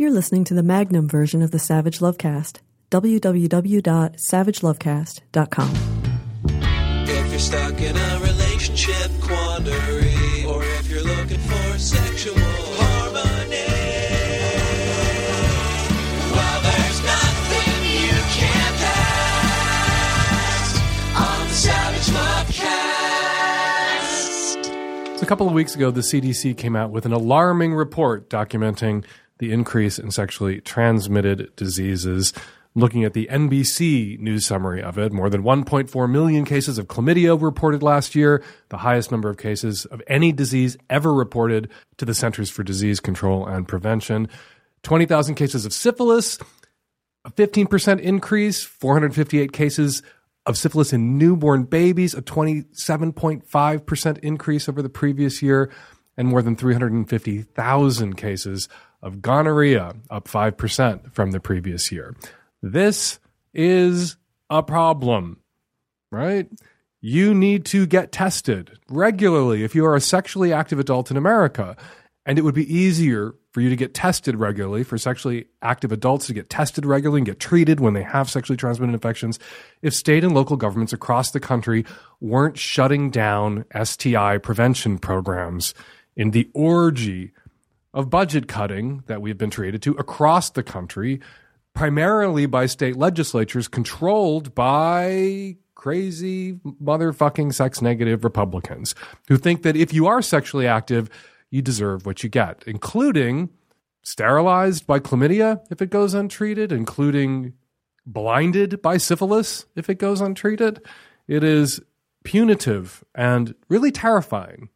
You're listening to the Magnum version of the Savage Lovecast. www.savagelovecast.com. If you're stuck in a relationship quandary, or if you're looking for sexual harmony, well, there's nothing you can't pass on the Savage Lovecast. So a couple of weeks ago, the CDC came out with an alarming report documenting the increase in sexually transmitted diseases. Looking at the NBC news summary of it, more than 1.4 million cases of chlamydia were reported last year, the highest number of cases of any disease ever reported to the Centers for Disease Control and Prevention. 20,000 cases of syphilis, a 15% increase, 458 cases of syphilis in newborn babies, a 27.5% increase over the previous year, and more than 350,000 cases of gonorrhea, up 5% from the previous year. This is a problem, right? You need to get tested regularly if you are a sexually active adult in America. And it would be easier for you to get tested regularly, for sexually active adults to get tested regularly and get treated when they have sexually transmitted infections, if state and local governments across the country weren't shutting down STI prevention programs in the orgy of budget cutting that we've been treated to across the country, primarily by state legislatures controlled by crazy motherfucking sex negative Republicans who think that if you are sexually active, you deserve what you get, including sterilized by chlamydia if it goes untreated, including blinded by syphilis if it goes untreated. It is punitive and really terrifying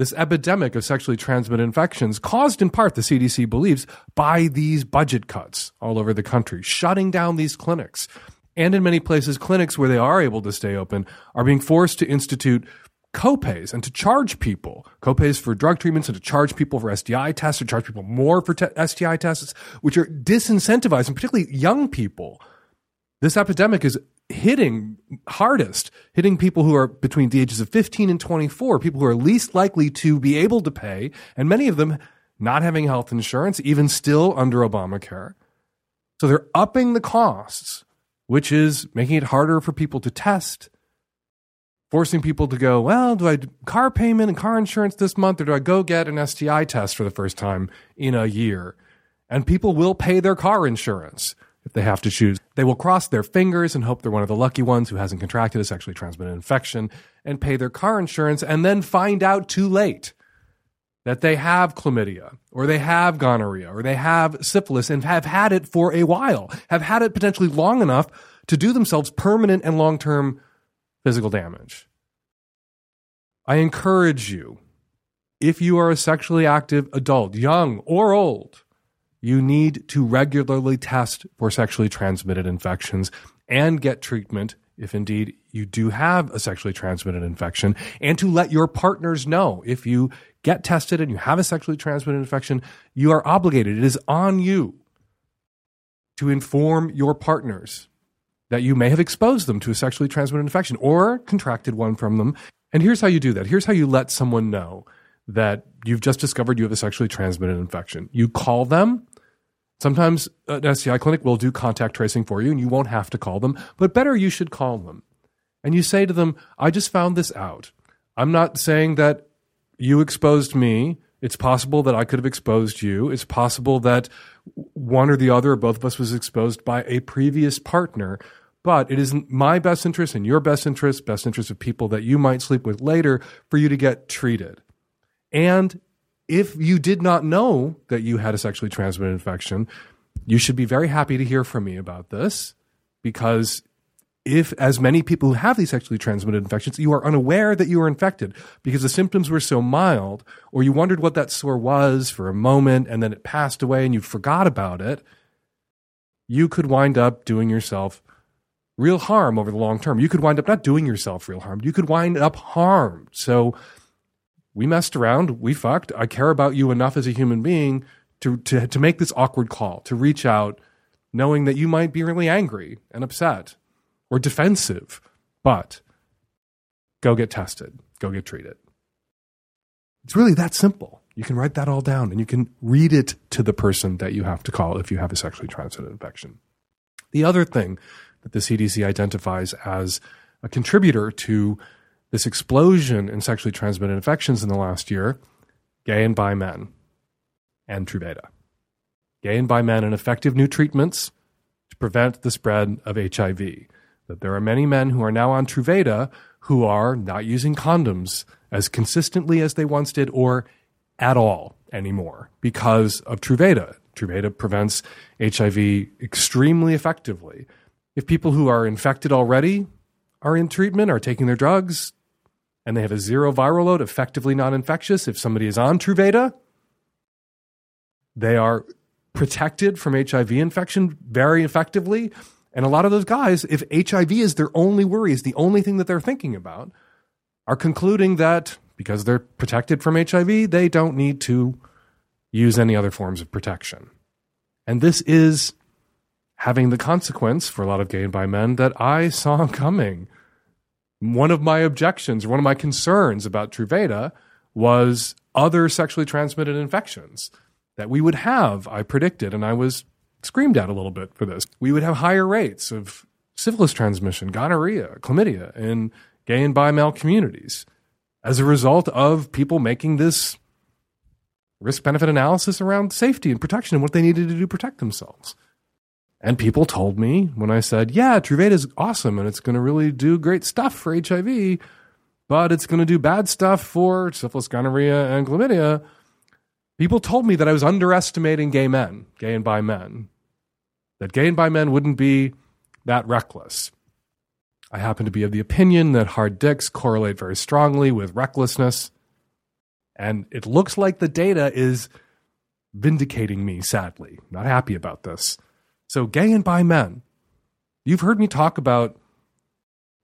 this epidemic of sexually transmitted infections caused in part, the CDC believes, by these budget cuts all over the country, shutting down these clinics. And in many places, clinics where they are able to stay open are being forced to institute copays and to charge people copays for drug treatments and to charge people for STI tests, to charge people more for te- STI tests, which are disincentivizing, particularly young people. This epidemic is hitting hardest, hitting people who are between the ages of 15 and 24, people who are least likely to be able to pay, and many of them not having health insurance, even still under Obamacare. So they're upping the costs, which is making it harder for people to test, forcing people to go, well, do I do car payment and car insurance this month, or do I go get an STI test for the first time in a year? And people will pay their car insurance if they have to choose. They will cross their fingers and hope they're one of the lucky ones who hasn't contracted a sexually transmitted infection and pay their car insurance and then find out too late that they have chlamydia or they have gonorrhea or they have syphilis and have had it for a while, have had it potentially long enough to do themselves permanent and long term physical damage. I encourage you, if you are a sexually active adult, young or old, you need to regularly test for sexually transmitted infections and get treatment if indeed you do have a sexually transmitted infection, and to let your partners know if you get tested and you have a sexually transmitted infection, you are obligated. It is on you to inform your partners that you may have exposed them to a sexually transmitted infection or contracted one from them. And here's how you do that. Here's how you let someone know that you've just discovered you have a sexually transmitted infection. You call them Sometimes uh, an STI clinic will do contact tracing for you and you won't have to call them, but better you should call them. And you say to them, I just found this out. I'm not saying that you exposed me. It's possible that I could have exposed you. It's possible that one or the other or both of us was exposed by a previous partner. But it is my best interest and your best interest, best interest of people that you might sleep with later for you to get treated. And if you did not know that you had a sexually transmitted infection, you should be very happy to hear from me about this because if, as many people who have these sexually transmitted infections, you are unaware that you are infected because the symptoms were so mild, or you wondered what that sore was for a moment and then it passed away and you forgot about it, you could wind up doing yourself real harm over the long term. You could wind up not doing yourself real harm, you could wind up harmed. So, we messed around, we fucked. I care about you enough as a human being to, to, to make this awkward call, to reach out, knowing that you might be really angry and upset or defensive, but go get tested, go get treated. It's really that simple. You can write that all down and you can read it to the person that you have to call if you have a sexually transmitted infection. The other thing that the CDC identifies as a contributor to this explosion in sexually transmitted infections in the last year gay and bi men and Truvada. Gay and bi men and effective new treatments to prevent the spread of HIV. That there are many men who are now on Truvada who are not using condoms as consistently as they once did or at all anymore because of Truvada. Truvada prevents HIV extremely effectively. If people who are infected already are in treatment, are taking their drugs, and they have a zero viral load, effectively non infectious, if somebody is on Truvada, they are protected from HIV infection very effectively. And a lot of those guys, if HIV is their only worry, is the only thing that they're thinking about, are concluding that because they're protected from HIV, they don't need to use any other forms of protection. And this is having the consequence for a lot of gay and bi men that I saw coming. One of my objections, one of my concerns about Truvada was other sexually transmitted infections that we would have, I predicted, and I was screamed at a little bit for this. We would have higher rates of syphilis transmission, gonorrhea, chlamydia in gay and bi male communities as a result of people making this risk benefit analysis around safety and protection and what they needed to do to protect themselves. And people told me when I said, yeah, Truvada is awesome and it's going to really do great stuff for HIV, but it's going to do bad stuff for syphilis, gonorrhea, and chlamydia. People told me that I was underestimating gay men, gay and bi men, that gay and bi men wouldn't be that reckless. I happen to be of the opinion that hard dicks correlate very strongly with recklessness. And it looks like the data is vindicating me, sadly. Not happy about this. So, gay and bi men, you've heard me talk about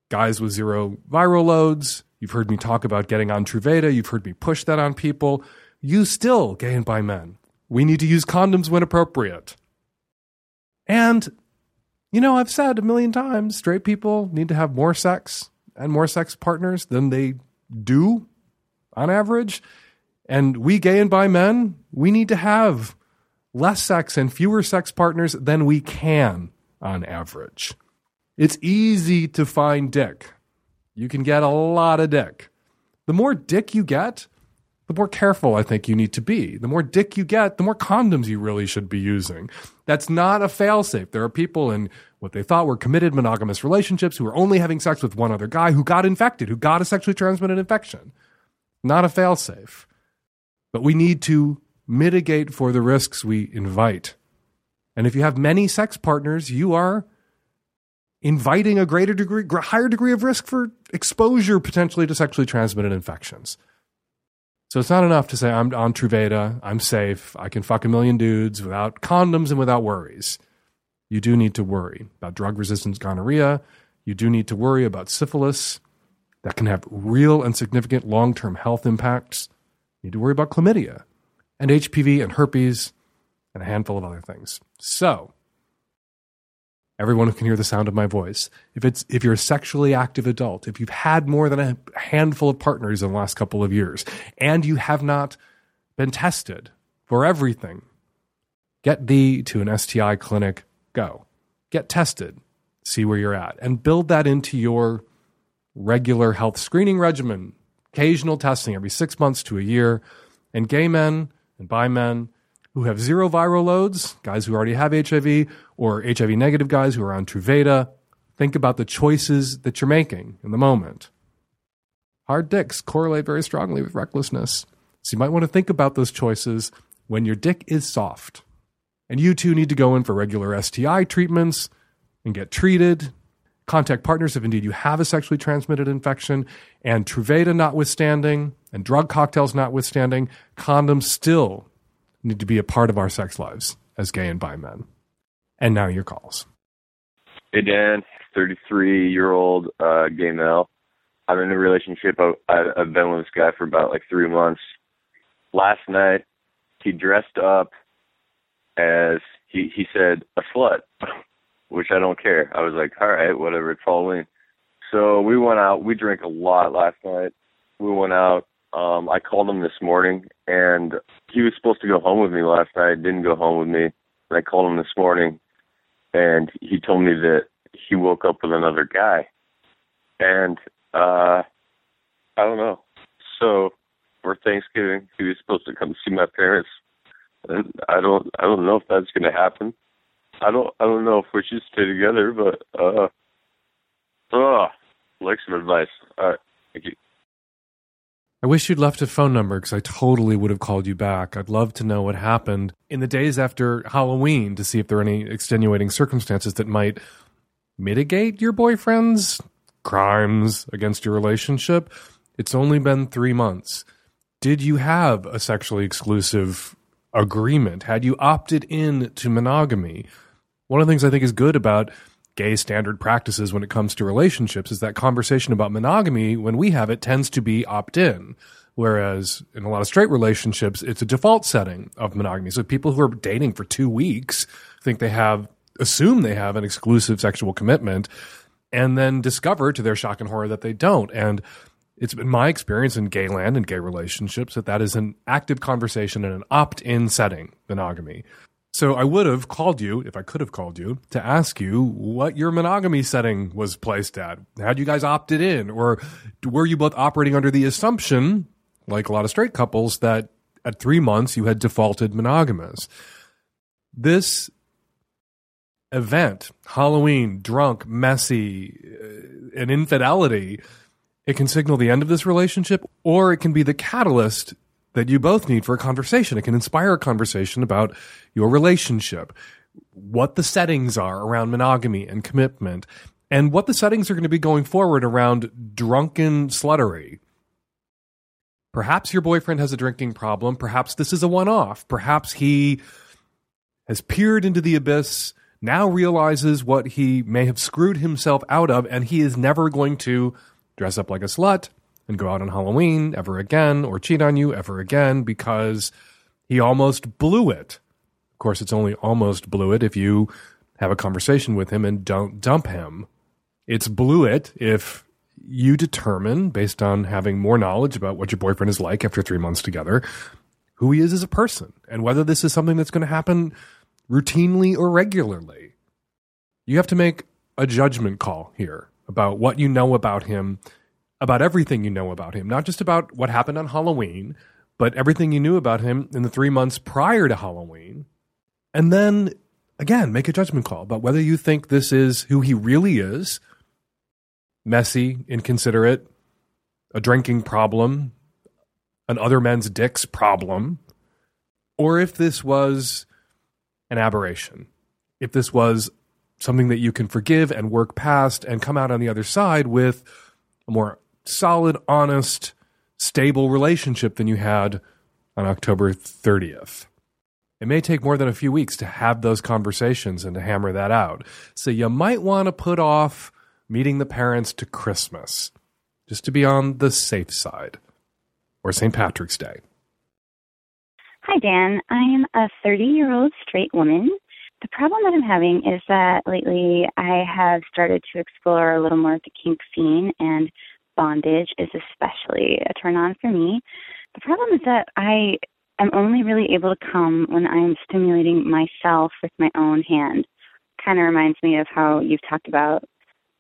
guys with zero viral loads. You've heard me talk about getting on Truvada. You've heard me push that on people. You still, gay and bi men, we need to use condoms when appropriate. And, you know, I've said a million times straight people need to have more sex and more sex partners than they do on average. And we gay and bi men, we need to have less sex and fewer sex partners than we can on average. It's easy to find dick. You can get a lot of dick. The more dick you get, the more careful I think you need to be. The more dick you get, the more condoms you really should be using. That's not a failsafe. There are people in what they thought were committed monogamous relationships who are only having sex with one other guy who got infected, who got a sexually transmitted infection. Not a failsafe. But we need to mitigate for the risks we invite. And if you have many sex partners, you are inviting a greater degree, higher degree of risk for exposure potentially to sexually transmitted infections. So it's not enough to say I'm on Truvada, I'm safe, I can fuck a million dudes without condoms and without worries. You do need to worry about drug resistant gonorrhea. You do need to worry about syphilis that can have real and significant long term health impacts. You need to worry about chlamydia and HPV and herpes and a handful of other things. So, everyone who can hear the sound of my voice, if it's if you're a sexually active adult, if you've had more than a handful of partners in the last couple of years and you have not been tested for everything, get thee to an STI clinic, go. Get tested, see where you're at and build that into your regular health screening regimen. Occasional testing every 6 months to a year. And gay men and bi men who have zero viral loads, guys who already have HIV, or HIV negative guys who are on Truvada. Think about the choices that you're making in the moment. Hard dicks correlate very strongly with recklessness. So you might want to think about those choices when your dick is soft. And you too need to go in for regular STI treatments and get treated. Contact partners if indeed you have a sexually transmitted infection. And Truvada notwithstanding, and drug cocktails notwithstanding, condoms still need to be a part of our sex lives as gay and bi men. And now your calls. Hey Dan, 33 year old uh, gay male. I'm in a relationship. I, I've been with this guy for about like three months. Last night, he dressed up as he he said a slut, which I don't care. I was like, all right, whatever. It's Halloween. So we went out. We drank a lot last night. We went out Um, I called him this morning, and he was supposed to go home with me last night. Didn't go home with me. And I called him this morning, and he told me that he woke up with another guy. And uh, I don't know. So for Thanksgiving, he was supposed to come see my parents, and I don't. I don't know if that's going to happen. I don't. I don't know if we should stay together, but uh, uh, like some advice. All right, thank you. I wish you'd left a phone number because I totally would have called you back. I'd love to know what happened in the days after Halloween to see if there are any extenuating circumstances that might mitigate your boyfriend's crimes against your relationship. It's only been three months. Did you have a sexually exclusive agreement? Had you opted in to monogamy? One of the things I think is good about gay standard practices when it comes to relationships is that conversation about monogamy, when we have it, tends to be opt in. Whereas in a lot of straight relationships, it's a default setting of monogamy. So people who are dating for two weeks think they have, assume they have an exclusive sexual commitment and then discover to their shock and horror that they don't. And it's been my experience in gay land and gay relationships that that is an active conversation in an opt in setting, monogamy. So I would have called you, if I could have called you, to ask you what your monogamy setting was placed at. Had you guys opted in? Or were you both operating under the assumption, like a lot of straight couples, that at three months you had defaulted monogamous? This event, Halloween, drunk, messy, uh, an infidelity, it can signal the end of this relationship, or it can be the catalyst that you both need for a conversation. It can inspire a conversation about your relationship, what the settings are around monogamy and commitment, and what the settings are going to be going forward around drunken sluttery. Perhaps your boyfriend has a drinking problem. Perhaps this is a one off. Perhaps he has peered into the abyss, now realizes what he may have screwed himself out of, and he is never going to dress up like a slut and go out on Halloween ever again or cheat on you ever again because he almost blew it. Of course, it's only almost blew it if you have a conversation with him and don't dump him. It's blew it if you determine, based on having more knowledge about what your boyfriend is like after three months together, who he is as a person and whether this is something that's going to happen routinely or regularly. You have to make a judgment call here about what you know about him about everything you know about him, not just about what happened on Halloween, but everything you knew about him in the three months prior to Halloween. And then again, make a judgment call about whether you think this is who he really is. Messy, inconsiderate, a drinking problem, an other men's dicks problem, or if this was an aberration, if this was something that you can forgive and work past and come out on the other side with a more solid, honest, stable relationship than you had on October 30th. It may take more than a few weeks to have those conversations and to hammer that out. So you might want to put off meeting the parents to Christmas just to be on the safe side or St. Patrick's Day. Hi, Dan. I'm a 30 year old straight woman. The problem that I'm having is that lately I have started to explore a little more of the kink scene and bondage is especially a turn on for me. The problem is that I am only really able to come when I'm stimulating myself with my own hand. Kind of reminds me of how you've talked about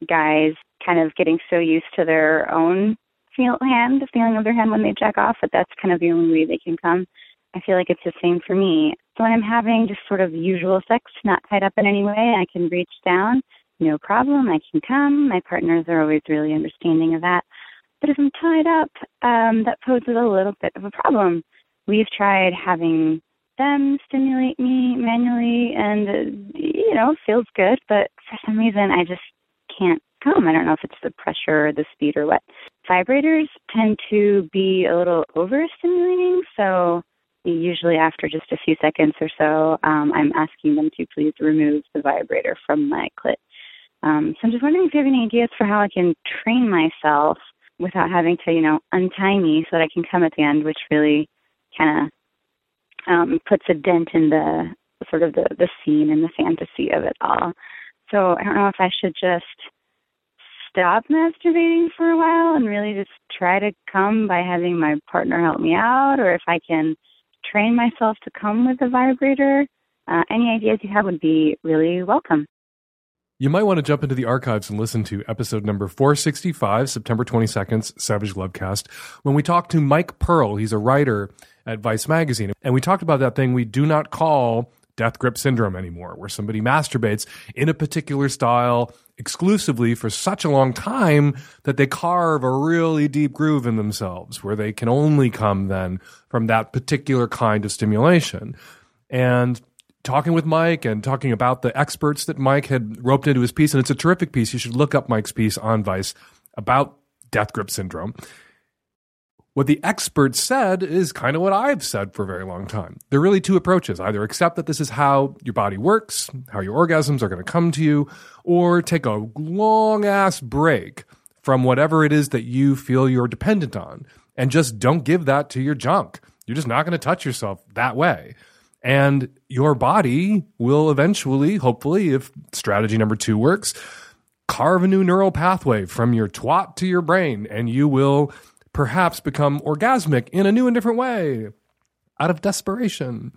guys kind of getting so used to their own feel hand, the feeling of their hand when they jack off, but that's kind of the only way they can come. I feel like it's the same for me. So when I'm having just sort of usual sex, not tied up in any way, I can reach down no problem, I can come. My partners are always really understanding of that. But if I'm tied up, um, that poses a little bit of a problem. We've tried having them stimulate me manually, and uh, you know, feels good. But for some reason, I just can't come. I don't know if it's the pressure or the speed or what. Vibrators tend to be a little overstimulating, so usually after just a few seconds or so, um, I'm asking them to please remove the vibrator from my clit. Um, so I'm just wondering if you have any ideas for how I can train myself without having to, you know, untie me so that I can come at the end, which really kind of um, puts a dent in the sort of the, the scene and the fantasy of it all. So I don't know if I should just stop masturbating for a while and really just try to come by having my partner help me out, or if I can train myself to come with a vibrator. Uh, any ideas you have would be really welcome. You might want to jump into the archives and listen to episode number 465, September 22nd's Savage Lovecast, when we talked to Mike Pearl. He's a writer at Vice Magazine. And we talked about that thing we do not call death grip syndrome anymore, where somebody masturbates in a particular style exclusively for such a long time that they carve a really deep groove in themselves, where they can only come then from that particular kind of stimulation. And talking with Mike and talking about the experts that Mike had roped into his piece, and it's a terrific piece. You should look up Mike's piece on Vice about death grip syndrome. What the experts said is kind of what I've said for a very long time. There are really two approaches. Either accept that this is how your body works, how your orgasms are going to come to you, or take a long ass break from whatever it is that you feel you're dependent on and just don't give that to your junk. You're just not going to touch yourself that way. And your body will eventually, hopefully, if strategy number two works, carve a new neural pathway from your twat to your brain, and you will perhaps become orgasmic in a new and different way out of desperation.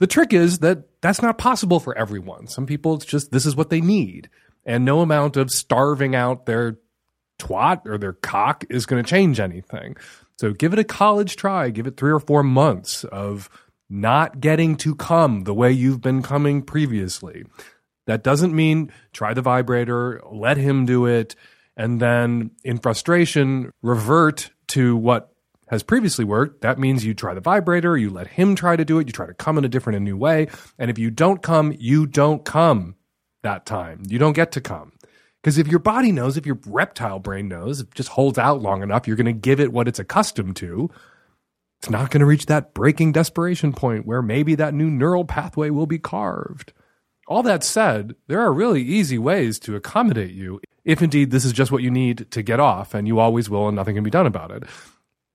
The trick is that that's not possible for everyone. Some people, it's just this is what they need. And no amount of starving out their twat or their cock is going to change anything. So give it a college try. Give it three or four months of not getting to come the way you've been coming previously. That doesn't mean try the vibrator, let him do it, and then in frustration, revert to what has previously worked. That means you try the vibrator, you let him try to do it, you try to come in a different and new way. And if you don't come, you don't come that time. You don't get to come. Because if your body knows, if your reptile brain knows, if it just holds out long enough, you're going to give it what it's accustomed to it's not going to reach that breaking desperation point where maybe that new neural pathway will be carved. All that said, there are really easy ways to accommodate you if indeed this is just what you need to get off and you always will and nothing can be done about it.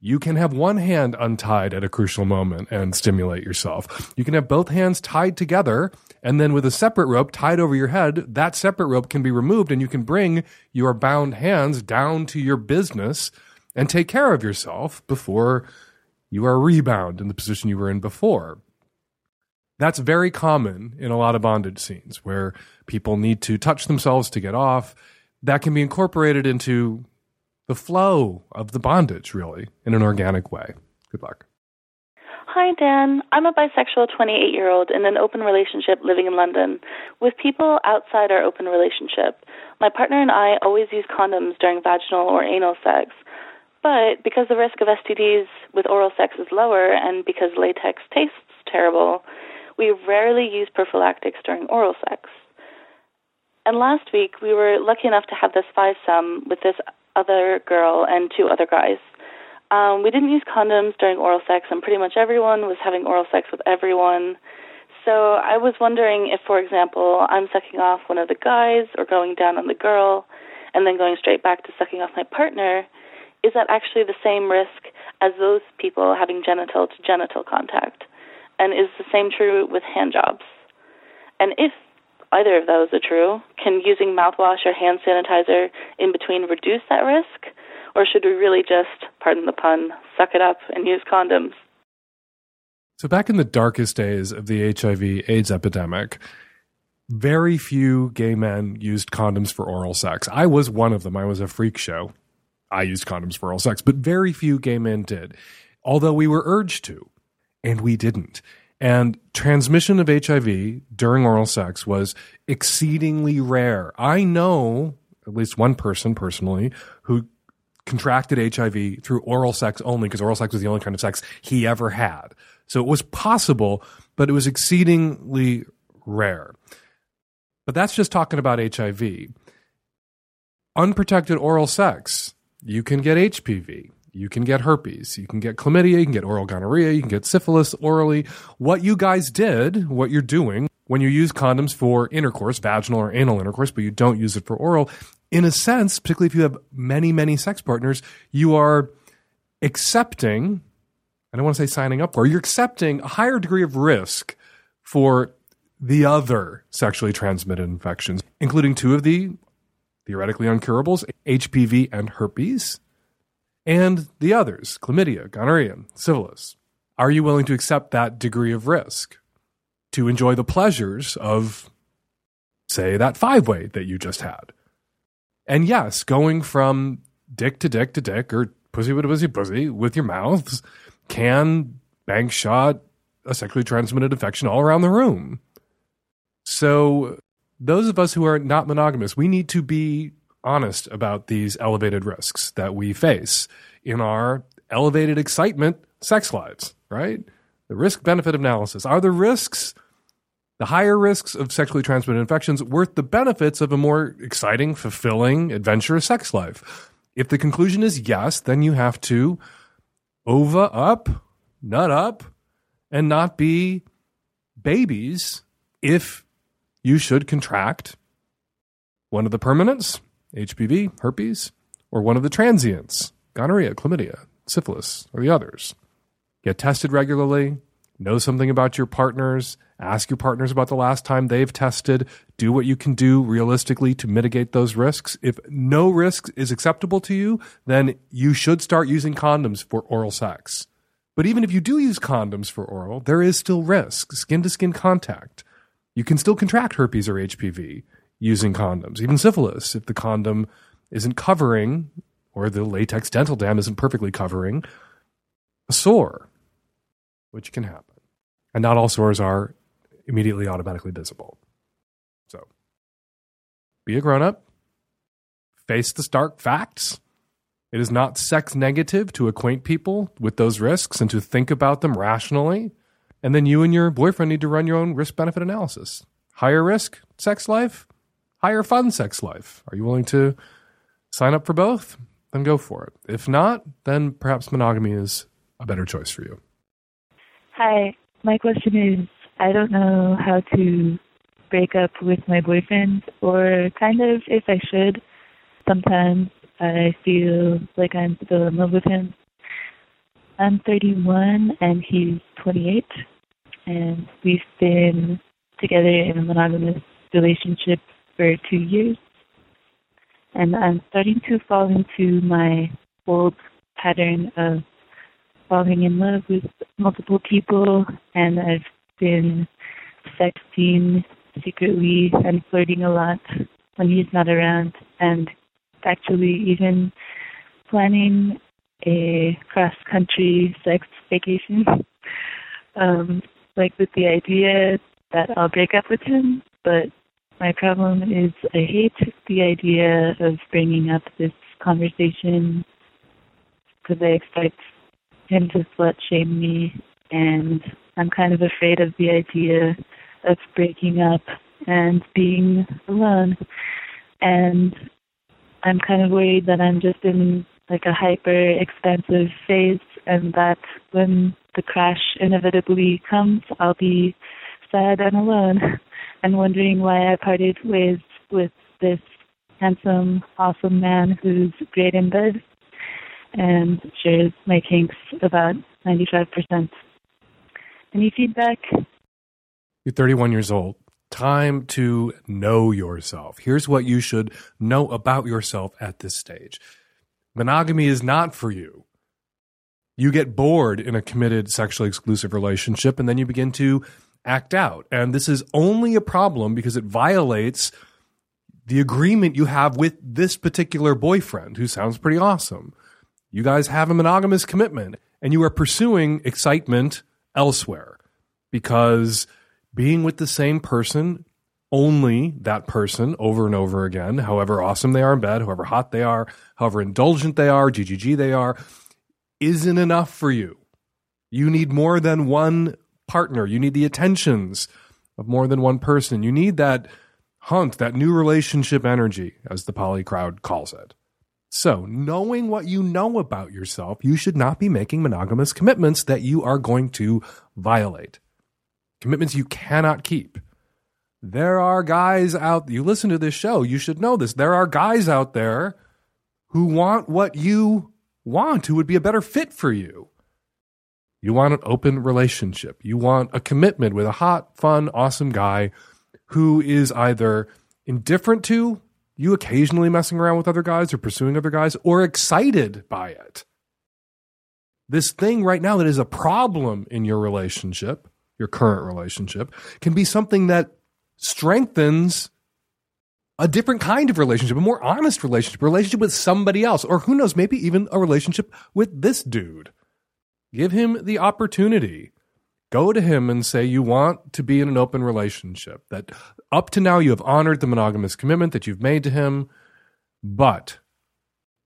You can have one hand untied at a crucial moment and stimulate yourself. You can have both hands tied together and then with a separate rope tied over your head, that separate rope can be removed and you can bring your bound hands down to your business and take care of yourself before you are a rebound in the position you were in before. That's very common in a lot of bondage scenes where people need to touch themselves to get off. That can be incorporated into the flow of the bondage, really, in an organic way. Good luck. Hi, Dan. I'm a bisexual 28 year old in an open relationship living in London with people outside our open relationship. My partner and I always use condoms during vaginal or anal sex, but because the risk of STDs with oral sex is lower and because latex tastes terrible, we rarely use prophylactics during oral sex. And last week, we were lucky enough to have this five some with this other girl and two other guys. Um, we didn't use condoms during oral sex, and pretty much everyone was having oral sex with everyone. So I was wondering if, for example, I'm sucking off one of the guys or going down on the girl and then going straight back to sucking off my partner is that actually the same risk as those people having genital to genital contact? And is the same true with hand jobs? And if either of those are true, can using mouthwash or hand sanitizer in between reduce that risk? Or should we really just, pardon the pun, suck it up and use condoms? So, back in the darkest days of the HIV AIDS epidemic, very few gay men used condoms for oral sex. I was one of them. I was a freak show. I used condoms for oral sex, but very few gay men did, although we were urged to, and we didn't. And transmission of HIV during oral sex was exceedingly rare. I know at least one person personally who contracted HIV through oral sex only because oral sex was the only kind of sex he ever had. So it was possible, but it was exceedingly rare. But that's just talking about HIV. Unprotected oral sex you can get HPV. You can get herpes. You can get chlamydia. You can get oral gonorrhea. You can get syphilis orally. What you guys did, what you're doing when you use condoms for intercourse, vaginal or anal intercourse, but you don't use it for oral, in a sense, particularly if you have many, many sex partners, you are accepting, I don't want to say signing up for, you're accepting a higher degree of risk for the other sexually transmitted infections, including two of the theoretically uncurables, HPV and herpes, and the others, chlamydia, gonorrhea, syphilis. Are you willing to accept that degree of risk to enjoy the pleasures of, say, that five way that you just had? And yes, going from dick to dick to dick or pussy to pussy pussy with your mouths can bank shot a sexually transmitted infection all around the room. So, those of us who are not monogamous, we need to be honest about these elevated risks that we face in our elevated excitement sex lives, right? The risk benefit analysis. Are the risks, the higher risks of sexually transmitted infections, worth the benefits of a more exciting, fulfilling, adventurous sex life? If the conclusion is yes, then you have to ova up, nut up, and not be babies if you should contract one of the permanents, HPV, herpes, or one of the transients, gonorrhea, chlamydia, syphilis, or the others. Get tested regularly, know something about your partners, ask your partners about the last time they've tested, do what you can do realistically to mitigate those risks. If no risk is acceptable to you, then you should start using condoms for oral sex. But even if you do use condoms for oral, there is still risk, skin to skin contact. You can still contract herpes or HPV using condoms, even syphilis, if the condom isn't covering or the latex dental dam isn't perfectly covering a sore, which can happen. And not all sores are immediately automatically visible. So be a grown up, face the stark facts. It is not sex negative to acquaint people with those risks and to think about them rationally. And then you and your boyfriend need to run your own risk benefit analysis. Higher risk sex life, higher fun sex life. Are you willing to sign up for both? Then go for it. If not, then perhaps monogamy is a better choice for you. Hi, my question is I don't know how to break up with my boyfriend, or kind of if I should. Sometimes I feel like I'm still in love with him. I'm 31 and he's 28, and we've been together in a monogamous relationship for two years. And I'm starting to fall into my old pattern of falling in love with multiple people, and I've been sexting secretly and flirting a lot when he's not around, and actually even planning a cross country sex vacation. um, like with the idea that I'll break up with him, but my problem is I hate the idea of bringing up this conversation because I expect him to slut shame me, and I'm kind of afraid of the idea of breaking up and being alone. And I'm kind of worried that I'm just in like a hyper expensive phase and that when the crash inevitably comes, I'll be sad and alone and wondering why I parted ways with this handsome, awesome man who's great in bed and shares my kinks about 95%. Any feedback? You're 31 years old. Time to know yourself. Here's what you should know about yourself at this stage monogamy is not for you. You get bored in a committed, sexually exclusive relationship, and then you begin to act out. And this is only a problem because it violates the agreement you have with this particular boyfriend who sounds pretty awesome. You guys have a monogamous commitment and you are pursuing excitement elsewhere because being with the same person, only that person over and over again, however awesome they are in bed, however hot they are, however indulgent they are, GGG they are, isn't enough for you. You need more than one partner. You need the attentions of more than one person. You need that hunt, that new relationship energy, as the poly crowd calls it. So, knowing what you know about yourself, you should not be making monogamous commitments that you are going to violate. Commitments you cannot keep. There are guys out, you listen to this show, you should know this. There are guys out there who want what you want, who would be a better fit for you. You want an open relationship. You want a commitment with a hot, fun, awesome guy who is either indifferent to you occasionally messing around with other guys or pursuing other guys or excited by it? This thing right now that is a problem in your relationship, your current relationship, can be something that strengthens a different kind of relationship, a more honest relationship, a relationship with somebody else, or who knows, maybe even a relationship with this dude. Give him the opportunity. Go to him and say you want to be in an open relationship, that up to now you have honored the monogamous commitment that you've made to him, but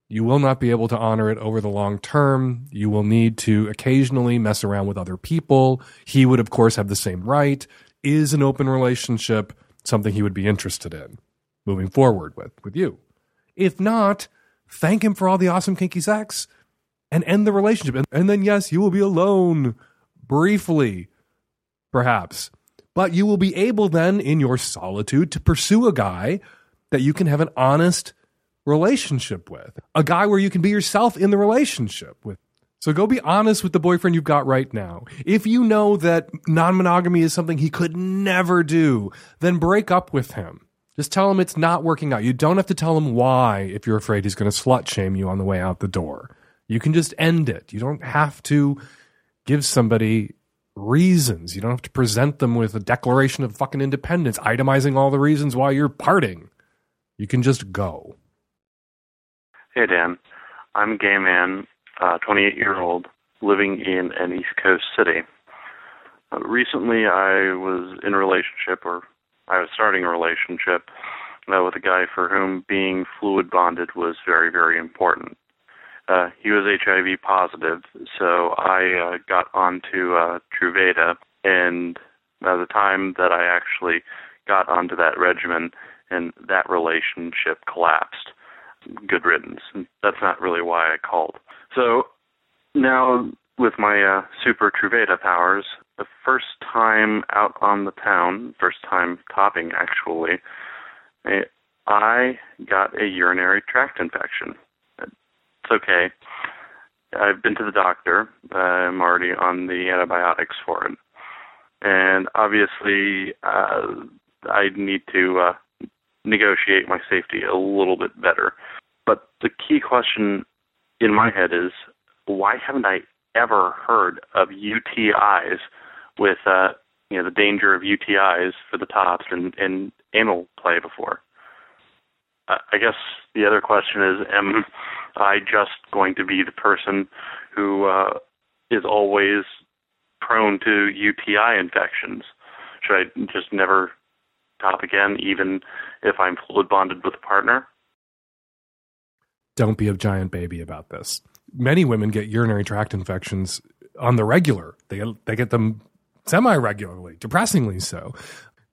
you will not be able to honor it over the long term. You will need to occasionally mess around with other people. He would, of course, have the same right. Is an open relationship something he would be interested in? Moving forward with with you. If not, thank him for all the awesome kinky sex and end the relationship. And, and then yes, you will be alone briefly, perhaps. But you will be able then in your solitude to pursue a guy that you can have an honest relationship with. A guy where you can be yourself in the relationship with. So go be honest with the boyfriend you've got right now. If you know that non monogamy is something he could never do, then break up with him. Just tell him it's not working out. You don't have to tell him why if you're afraid he's going to slut shame you on the way out the door. You can just end it. You don't have to give somebody reasons. You don't have to present them with a declaration of fucking independence, itemizing all the reasons why you're parting. You can just go. Hey, Dan. I'm a gay man, uh, 28 year old, living in an East Coast city. Uh, recently, I was in a relationship, or I was starting a relationship uh, with a guy for whom being fluid bonded was very, very important. Uh, he was HIV positive, so I uh, got onto uh, Truvada, and by the time that I actually got onto that regimen, and that relationship collapsed. Good riddance. That's not really why I called. So now with my uh, super Truvada powers, the first time out on the town, first time topping actually, I got a urinary tract infection. It's okay. I've been to the doctor. I'm already on the antibiotics for it. And obviously, uh, I need to uh, negotiate my safety a little bit better. But the key question in my head is why haven't I ever heard of UTIs with uh, you know the danger of UTIs for the tops and, and anal play before. I guess the other question is, am I just going to be the person who uh, is always prone to UTI infections? Should I just never top again, even if I'm fluid bonded with a partner? Don't be a giant baby about this. Many women get urinary tract infections on the regular. They they get them semi regularly, depressingly so.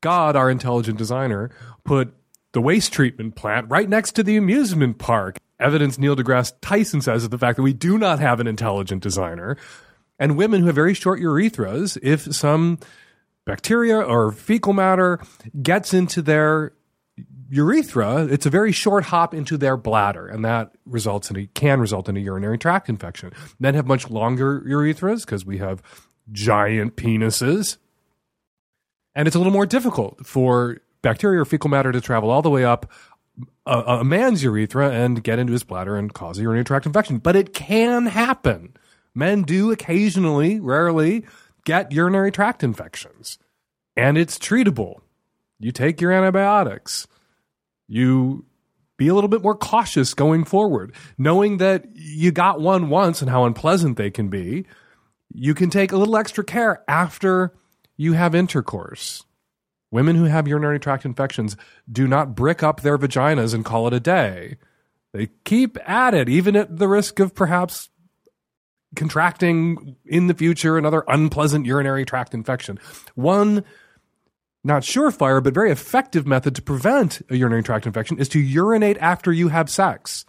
God, our intelligent designer, put the waste treatment plant right next to the amusement park. Evidence Neil deGrasse Tyson says of the fact that we do not have an intelligent designer. And women who have very short urethras, if some bacteria or fecal matter gets into their urethra, it's a very short hop into their bladder, and that results in a can result in a urinary tract infection. Men have much longer urethras because we have giant penises. And it's a little more difficult for bacteria or fecal matter to travel all the way up a, a, man's urethra and get into his bladder and cause a urinary tract infection. But it can happen. Men do occasionally, rarely, get urinary tract infections. And it's treatable. You take your antibiotics. You be a little bit more cautious going forward, knowing that you got one once and how unpleasant they can be you can take a little extra care after you have intercourse. Women who have urinary tract infections do not brick up their vaginas and call it a day. They keep at it, even at the risk of perhaps contracting in the future another unpleasant urinary tract infection. One not surefire, but very effective method to prevent a urinary tract infection is to urinate after you have sex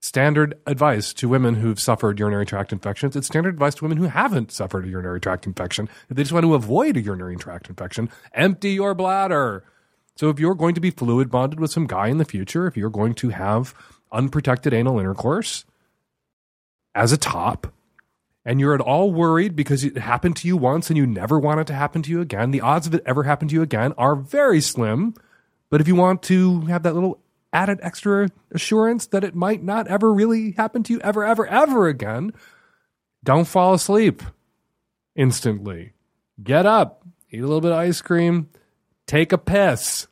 standard advice to women who've suffered urinary tract infections. It's standard advice to women who haven't suffered a urinary tract infection. If they just want to avoid a urinary tract infection, empty your bladder. So if you're going to be fluid bonded with some guy in the future, if you're going to have unprotected anal intercourse as a top, and you're at all worried because it happened to you once and you never want it to happen to you again, the odds of it ever happening to you again are very slim But if you want to have that little added extra assurance that it might not ever really happen to you ever, ever, ever again, don't fall asleep instantly. Get up, eat a little bit of ice cream, take a piss,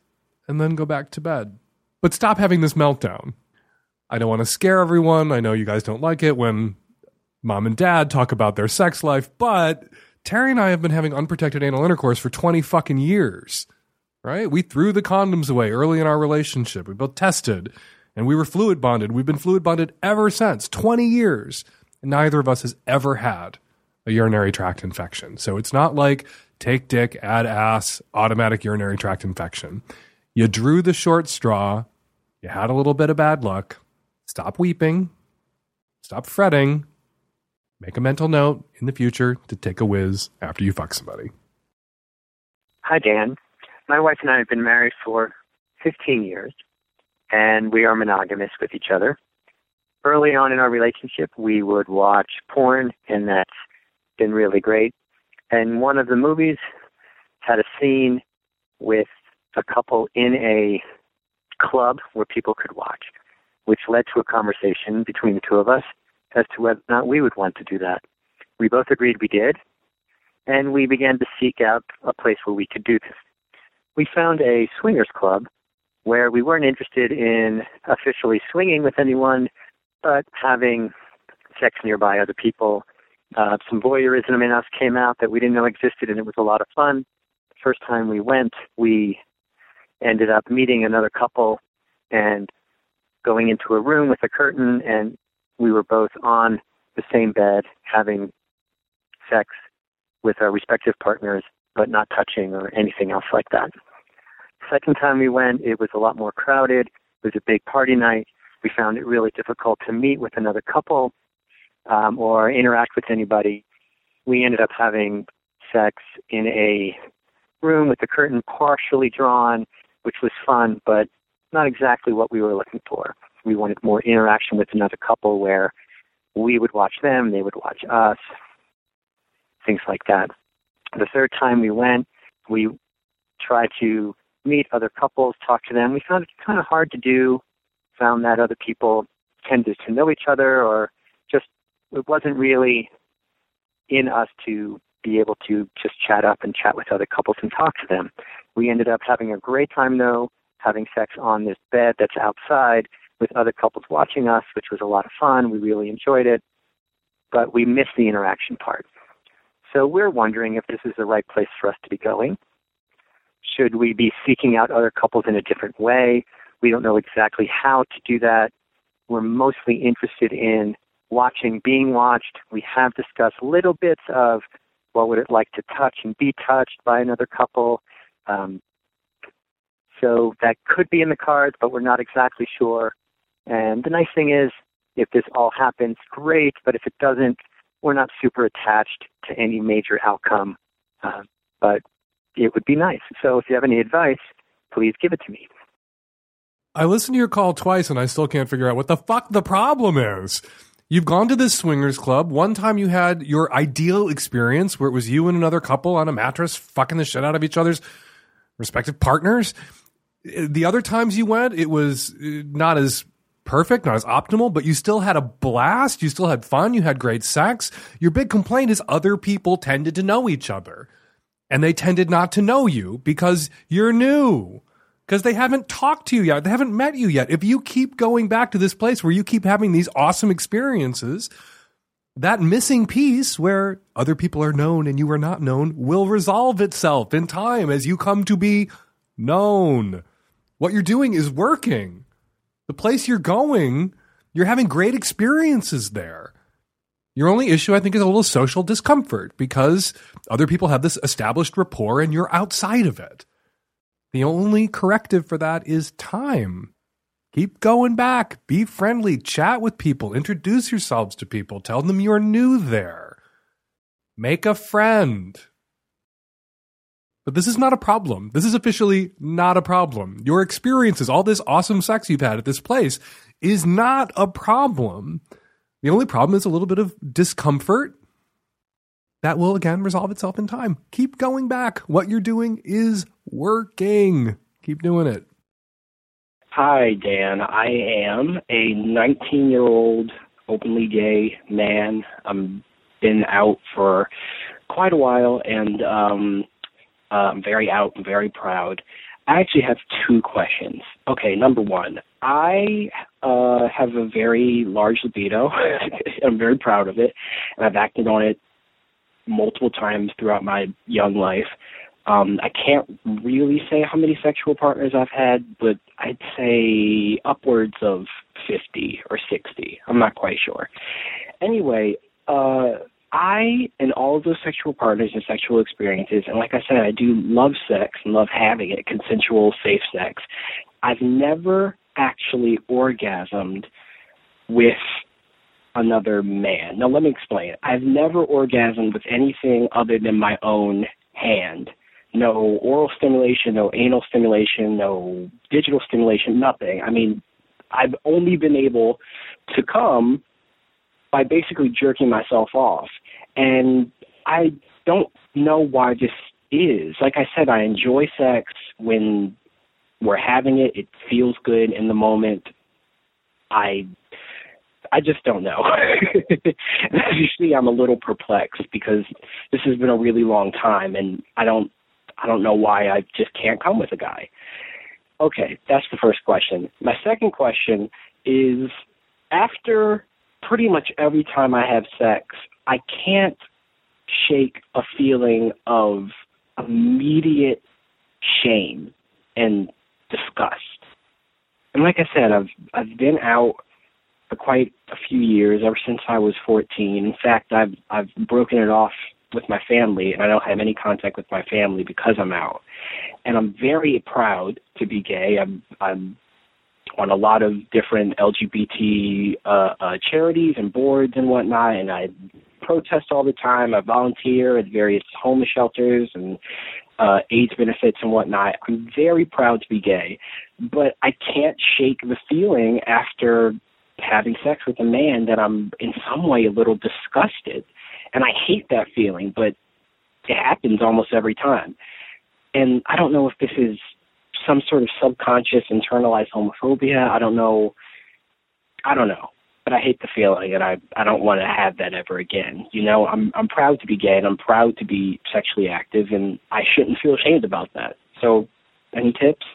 and then go back to bed. But stop having this meltdown. I don't want to scare everyone. I know you guys don't like it when mom and dad talk about their sex life, but Terry and I have been having unprotected anal intercourse for 20 fucking years, right? We threw the condoms away early in our relationship. We both tested and we were fluid bonded. We've been fluid bonded ever since 20 years. And neither of us has ever had a urinary tract infection. So it's not like take dick, add ass, automatic urinary tract infection. You drew the short straw. You had a little bit of bad luck. Stop weeping. Stop fretting. Make a mental note in the future to take a whiz after you fuck somebody. Hi, Dan. My wife and I have been married for 15 years, and we are monogamous with each other. Early on in our relationship, we would watch porn, and that's been really great. And one of the movies had a scene with a couple in a club where people could watch, which led to a conversation between the two of us as to whether or not we would want to do that. We both agreed we did, and we began to seek out a place where we could do this. We found a swingers club where we weren't interested in officially swinging with anyone, but having sex nearby other people. Uh, some voyeurism in us came out that we didn't know existed, and it was a lot of fun. The first time we went, we ended up meeting another couple and going into a room with a curtain, and we were both on the same bed having sex with our respective partners, but not touching or anything else like that. Second time we went, it was a lot more crowded. It was a big party night. We found it really difficult to meet with another couple um, or interact with anybody. We ended up having sex in a room with the curtain partially drawn, which was fun, but not exactly what we were looking for. We wanted more interaction with another couple where we would watch them, they would watch us, things like that. The third time we went, we tried to meet other couples, talk to them. We found it kind of hard to do, found that other people tended to know each other or just it wasn't really in us to be able to just chat up and chat with other couples and talk to them. We ended up having a great time though, having sex on this bed that's outside with other couples watching us, which was a lot of fun. We really enjoyed it, but we missed the interaction part. So we're wondering if this is the right place for us to be going. Should we be seeking out other couples in a different way? We don't know exactly how to do that. We're mostly interested in watching, being watched. We have discussed little bits of what would it like to touch and be touched by another couple. Um, so that could be in the cards, but we're not exactly sure. And the nice thing is, if this all happens, great. But if it doesn't, we're not super attached to any major outcome. Uh, but it would be nice. So if you have any advice, please give it to me. I listened to your call twice and I still can't figure out what the fuck the problem is. You've gone to this swingers club. One time you had your ideal experience where it was you and another couple on a mattress fucking the shit out of each other's respective partners. The other times you went, it was uh, not as perfect, not as optimal, but you still had a blast. You still had fun. You had great sex. Your big complaint is other people tended to know each other and they tended not to know you because you're new. Because they haven't talked to you yet. They haven't met you yet. If you keep going back to this place where you keep having these awesome experiences, that missing piece where other people are known and you are not known will resolve itself in time as you come to be known. What you're doing is working. The place you're going, you're having great experiences there. Your only issue, I think, is a little social discomfort because other people have this established rapport and you're outside of it. The only corrective for that is time. Keep going back, be friendly, chat with people, introduce yourselves to people, tell them you're new there. Make a friend. But this is not a problem. This is officially not a problem. Your experiences, all this awesome sex you've had at this place, is not a problem. The only problem is a little bit of discomfort that will again resolve itself in time. Keep going back. What you're doing is working. Keep doing it. Hi, Dan. I am a 19 year old openly gay man. I'm been out for quite a while and um, I'm very out and very proud. I actually have two questions. Okay, number one, I uh, have a very large libido. I'm very proud of it, and I've acted on it multiple times throughout my young life. Um, I can't really say how many sexual partners I've had, but I'd say upwards of 50 or 60. I'm not quite sure. Anyway, uh, I and all of those sexual partners and sexual experiences, and like I said, I do love sex and love having it, consensual, safe sex. I've never actually orgasmed with another man. Now, let me explain. I've never orgasmed with anything other than my own hand. No oral stimulation, no anal stimulation, no digital stimulation, nothing. I mean, I've only been able to come by basically jerking myself off. And I don't know why this is. Like I said, I enjoy sex when we're having it. It feels good in the moment. I I just don't know. You see, I'm a little perplexed because this has been a really long time, and I don't I don't know why I just can't come with a guy. Okay, that's the first question. My second question is after pretty much every time I have sex, I can't shake a feeling of immediate shame and disgust. And like I said, I've I've been out for quite a few years, ever since I was 14. In fact, I've I've broken it off with my family, and I don't have any contact with my family because I'm out. And I'm very proud to be gay. I'm I'm on a lot of different LGBT uh, uh, charities and boards and whatnot, and I protest all the time. I volunteer at various homeless shelters and uh, AIDS benefits and whatnot. I'm very proud to be gay, but I can't shake the feeling after having sex with a man that I'm in some way a little disgusted. And I hate that feeling, but it happens almost every time. And I don't know if this is some sort of subconscious internalized homophobia. I don't know. I don't know. But I hate the feeling and I I don't want to have that ever again. You know, I'm I'm proud to be gay and I'm proud to be sexually active and I shouldn't feel ashamed about that. So any tips?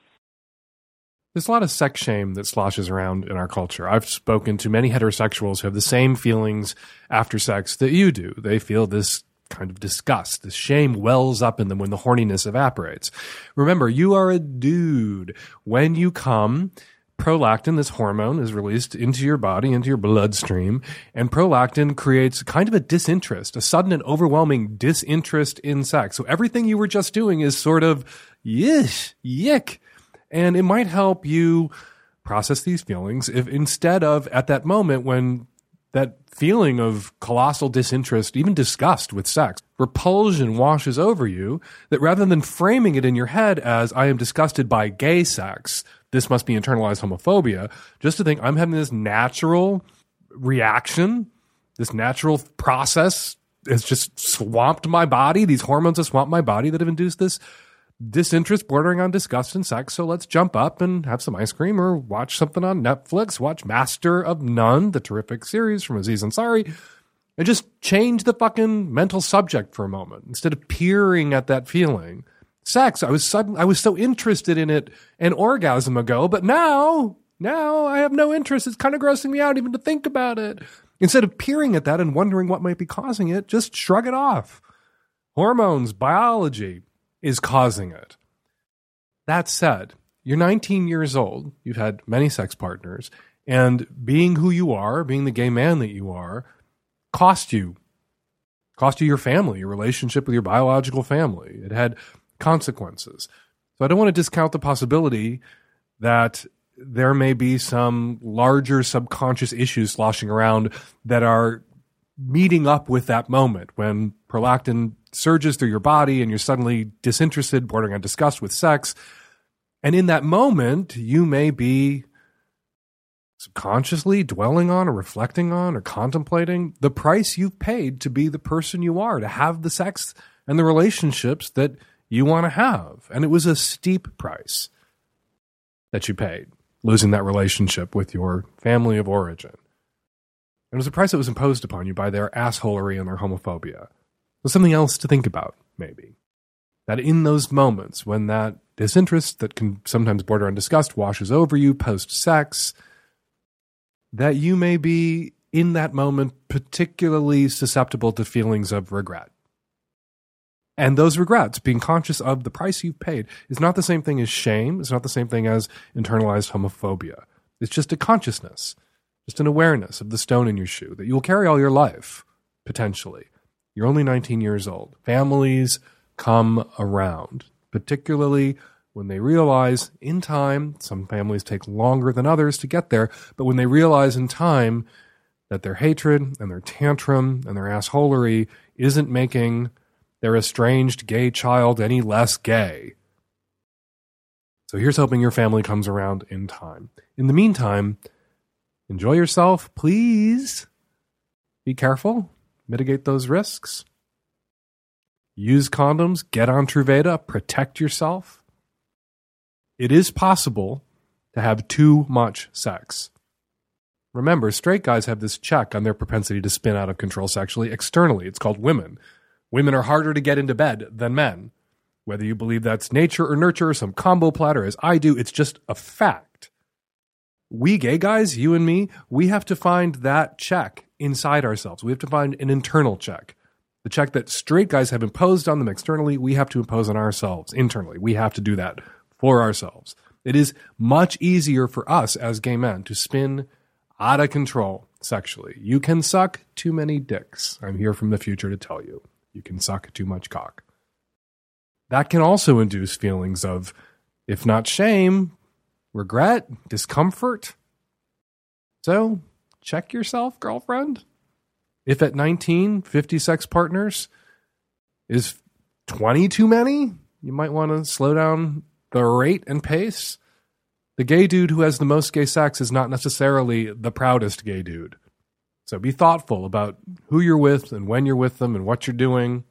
There's a lot of sex shame that sloshes around in our culture. I've spoken to many heterosexuals who have the same feelings after sex that you do. They feel this kind of disgust. This shame wells up in them when the horniness evaporates. Remember, you are a dude. When you come, prolactin, this hormone, is released into your body, into your bloodstream, and prolactin creates kind of a disinterest, a sudden and overwhelming disinterest in sex. So everything you were just doing is sort of yish, yick. And it might help you process these feelings if instead of at that moment when that feeling of colossal disinterest, even disgust with sex, repulsion washes over you, that rather than framing it in your head as, I am disgusted by gay sex, this must be internalized homophobia, just to think, I'm having this natural reaction, this natural process has just swamped my body. These hormones have swamped my body that have induced this disinterest bordering on disgust and sex. So let's jump up and have some ice cream or watch something on Netflix, watch Master of None, the terrific series from Aziz Ansari, and just change the fucking mental subject for a moment instead of peering at that feeling. Sex, I was sudden, I was so interested in it an orgasm ago, but now, now I have no interest. It's kind of grossing me out even to think about it. Instead of peering at that and wondering what might be causing it, just shrug it off. Hormones, biology, is causing it. That said, you're 19 years old, you've had many sex partners, and being who you are, being the gay man that you are, cost you. Cost you your family, your relationship with your biological family. It had consequences. So I don't want to discount the possibility that there may be some larger subconscious issues sloshing around that are meeting up with that moment when prolactin surges through your body and you're suddenly disinterested, bordering on disgust with sex. And in that moment, you may be subconsciously dwelling on or reflecting on or contemplating the price you've paid to be the person you are, to have the sex and the relationships that you want to have. And it was a steep price that you paid. losing that relationship with your family of origin. It was a price that was imposed upon you by their assholery and their homophobia. So something else to think about, maybe. That in those moments when that disinterest that can sometimes border on disgust washes over you post sex, that you may be in that moment particularly susceptible to feelings of regret. And those regrets, being conscious of the price you've paid, is not the same thing as shame. It's not the same thing as internalized homophobia. It's just a consciousness, just an awareness of the stone in your shoe that you will carry all your life, potentially. You're only 19 years old. Families come around, particularly when they realize in time, some families take longer than others to get there, but when they realize in time that their hatred and their tantrum and their assholery isn't making their estranged gay child any less gay. So here's hoping your family comes around in time. In the meantime, enjoy yourself, please. Be careful, mitigate those risks. Use condoms, get on Truvada, protect yourself. It is possible to have too much sex. Remember, straight guys have this check on their propensity to spin out of control sexually externally. It's called women. Women are harder to get into bed than men. Whether you believe that's nature or nurture, or some combo platter, as I do, it's just a fact. We gay guys, you and me, we have to find that check inside ourselves. We have to find an internal check. The check that straight guys have imposed on them externally, we have to impose on ourselves internally. We have to do that for ourselves. It is much easier for us as gay men to spin out of control sexually. You can suck too many dicks. I'm here from the future to tell you. You can suck too much cock. That can also induce feelings of, if not shame, regret, discomfort. So check yourself, girlfriend. If at 19, 50 sex partners is 20 too many, you might want to slow down the rate and pace the gay dude who has the most gay sex is not necessarily the proudest gay dude. So be thoughtful about who you're with and when you're with them and what you're doing.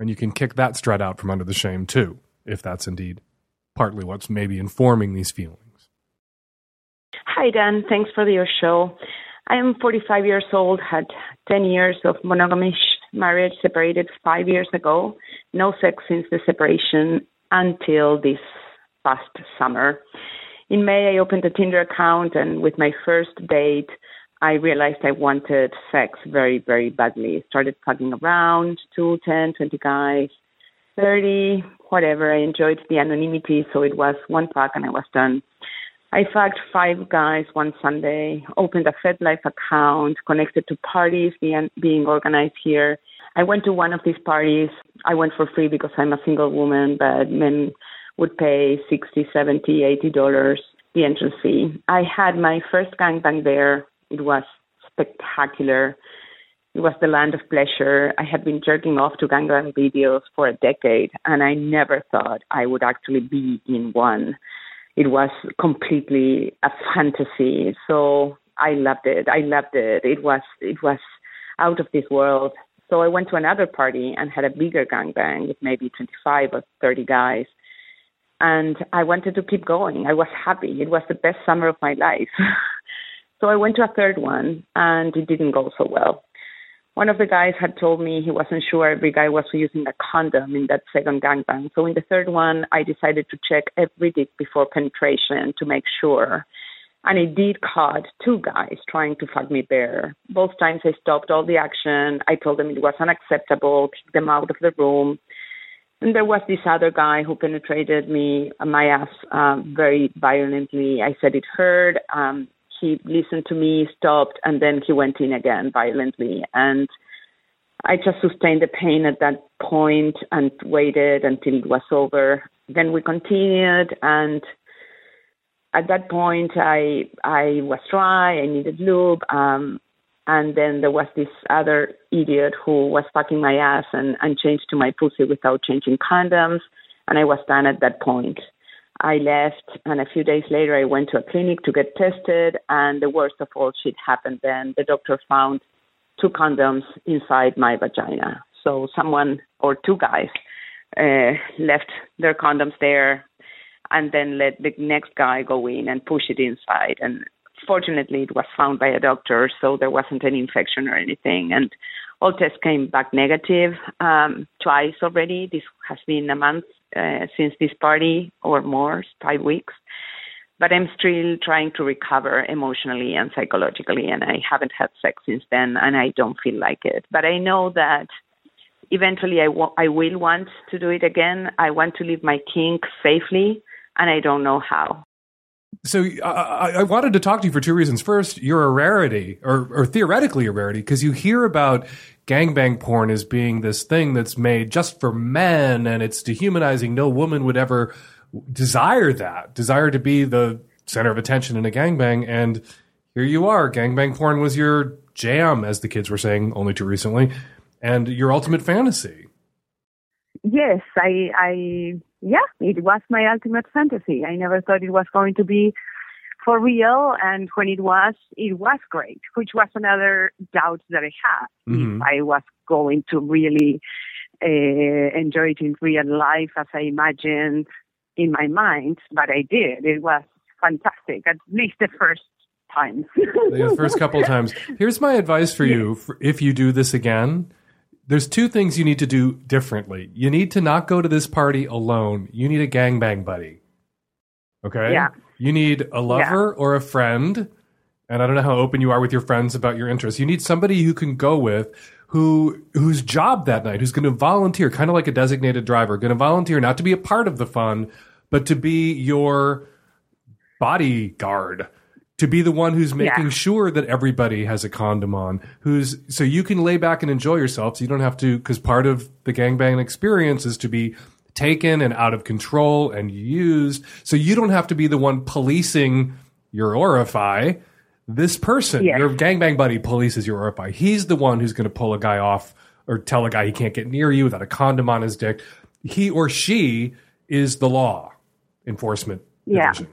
And you can kick that strut out from under the shame too, if that's indeed partly what's maybe informing these feelings. Hi, Dan. Thanks for your show. I am 45 years old, had 10 years of monogamous marriage, separated five years ago. No sex since the separation until this past summer in May, I opened a Tinder account, and with my first date, I realized I wanted sex very, very badly. Started fucking around, two, ten, twenty guys, 30, whatever. I enjoyed the anonymity, so it was one fuck and I was done. I fucked five guys one Sunday, opened a FetLife account, connected to parties being, being organized here. I went to one of these parties. I went for free because I'm a single woman, but men would pay sixty, seventy, eighty dollars the entrance fee. I had my first gangbang there. It was spectacular. It was the land of pleasure. I had been jerking off to gangbang videos for a decade, and I never thought I would actually be in one. It was completely a fantasy. So I loved it. I loved it. It was it was out of this world. So I went to another party and had a bigger gangbang with maybe 25 or 30 guys and I wanted to keep going. I was happy. It was the best summer of my life. so I went to a third one, and it didn't go so well. One of the guys had told me he wasn't sure every guy was using a condom in that second gangbang. So in the third one, I decided to check every dick before penetration to make sure. And it did caught two guys trying to fuck me bare. Both times I stopped all the action. I told them it was unacceptable, kicked them out of the room. And there was this other guy who penetrated me, my ass, um, very violently. I said it hurt. Um, he listened to me, stopped, and then he went in again violently. And I just sustained the pain at that point and waited until it was over. Then we continued, and at that point, I I was dry. I needed lube. Um, and then there was this other idiot who was fucking my ass and, and changed to my pussy without changing condoms. And I was done at that point. I left, and a few days later, I went to a clinic to get tested. And the worst of all shit happened then. The doctor found two condoms inside my vagina. So someone or two guys uh, left their condoms there and then let the next guy go in and push it inside. And fortunately, it was found by a doctor, so there wasn't any infection or anything. And all tests came back negative um, twice already. This has been a month uh, since this party or more, five weeks. But I'm still trying to recover emotionally and psychologically, and I haven't had sex since then, and I don't feel like it. But I know that eventually I, w- I will want to do it again. I want to leave my kink safely, and I don't know how. So I, I wanted to talk to you for two reasons. First, you're a rarity, or, or theoretically a rarity, because you hear about gangbang porn as being this thing that's made just for men, and it's dehumanizing. No woman would ever desire that, desire to be the center of attention in a gangbang. And here you are, gangbang porn was your jam, as the kids were saying only too recently, and your ultimate fantasy. Yes, I, I, yeah, it was my ultimate fantasy. I never thought it was going to be for real, and when it was, it was great, which was another doubt that I had Mhm. if I was going to really uh, enjoy it in real life as I imagined in my mind, but I did. It was fantastic, at least the first time. the first couple of times. Here's my advice for you if you do this again. There's two things you need to do differently. You need to not go to this party alone. You need a gangbang buddy. Okay? Yeah. You need a lover or a friend. And I don't know how open you are with your friends about your interests. You need somebody who can go with who whose job that night, who's going to volunteer, kind of like a designated driver, going to volunteer not to be a part of the fun, but to be your bodyguard to be the one who's making Yeah. sure that everybody has a condom on who's so you can lay back and enjoy yourself so you don't have to because part of the gangbang experience is to be taken and out of control and used so you don't have to be the one policing your orify this person Yes. your gangbang buddy polices your orify he's the one who's going to pull a guy off or tell a guy he can't get near you without a condom on his dick he or she is the law enforcement Yeah. division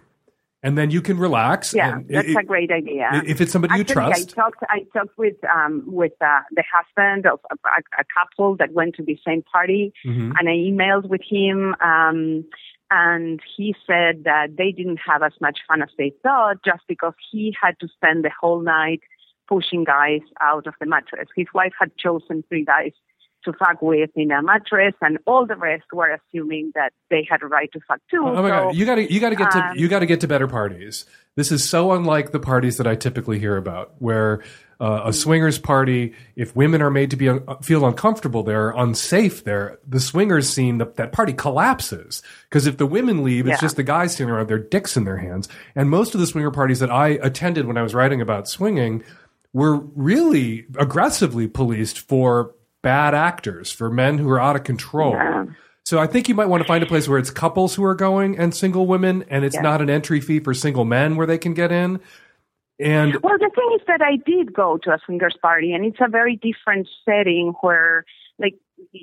and then you can relax. Yeah, that's it- a great idea. if it's somebody you trust. I talked. I talked with um, with uh, the husband of a, a couple that went to the same party, Mhm. and I emailed with him, um, and he said that they didn't have as much fun as they thought, just because he had to spend the whole night pushing guys out of the mattress. His wife had chosen three guys to fuck with in a mattress, and all the rest were assuming that they had a right to fuck too. Oh my So, god, you got to you got to get to um, you got to get to better parties. This is so unlike the parties that I typically hear about, where uh, a swingers party, if women are made to be un- feel uncomfortable there, unsafe there, the swingers scene that that party collapses because if the women leave, it's Yeah. just the guys sitting around with their dicks in their hands. And most of the swinger parties that I attended when I was writing about swinging were really aggressively policed for bad actors, for men who are out of control. Yeah. So I think you might want to find a place where it's couples who are going and single women, and it's Yeah. not an entry fee for single men where they can get in. And Well, the thing is that I did go to a swingers party, and it's a very different setting where, like,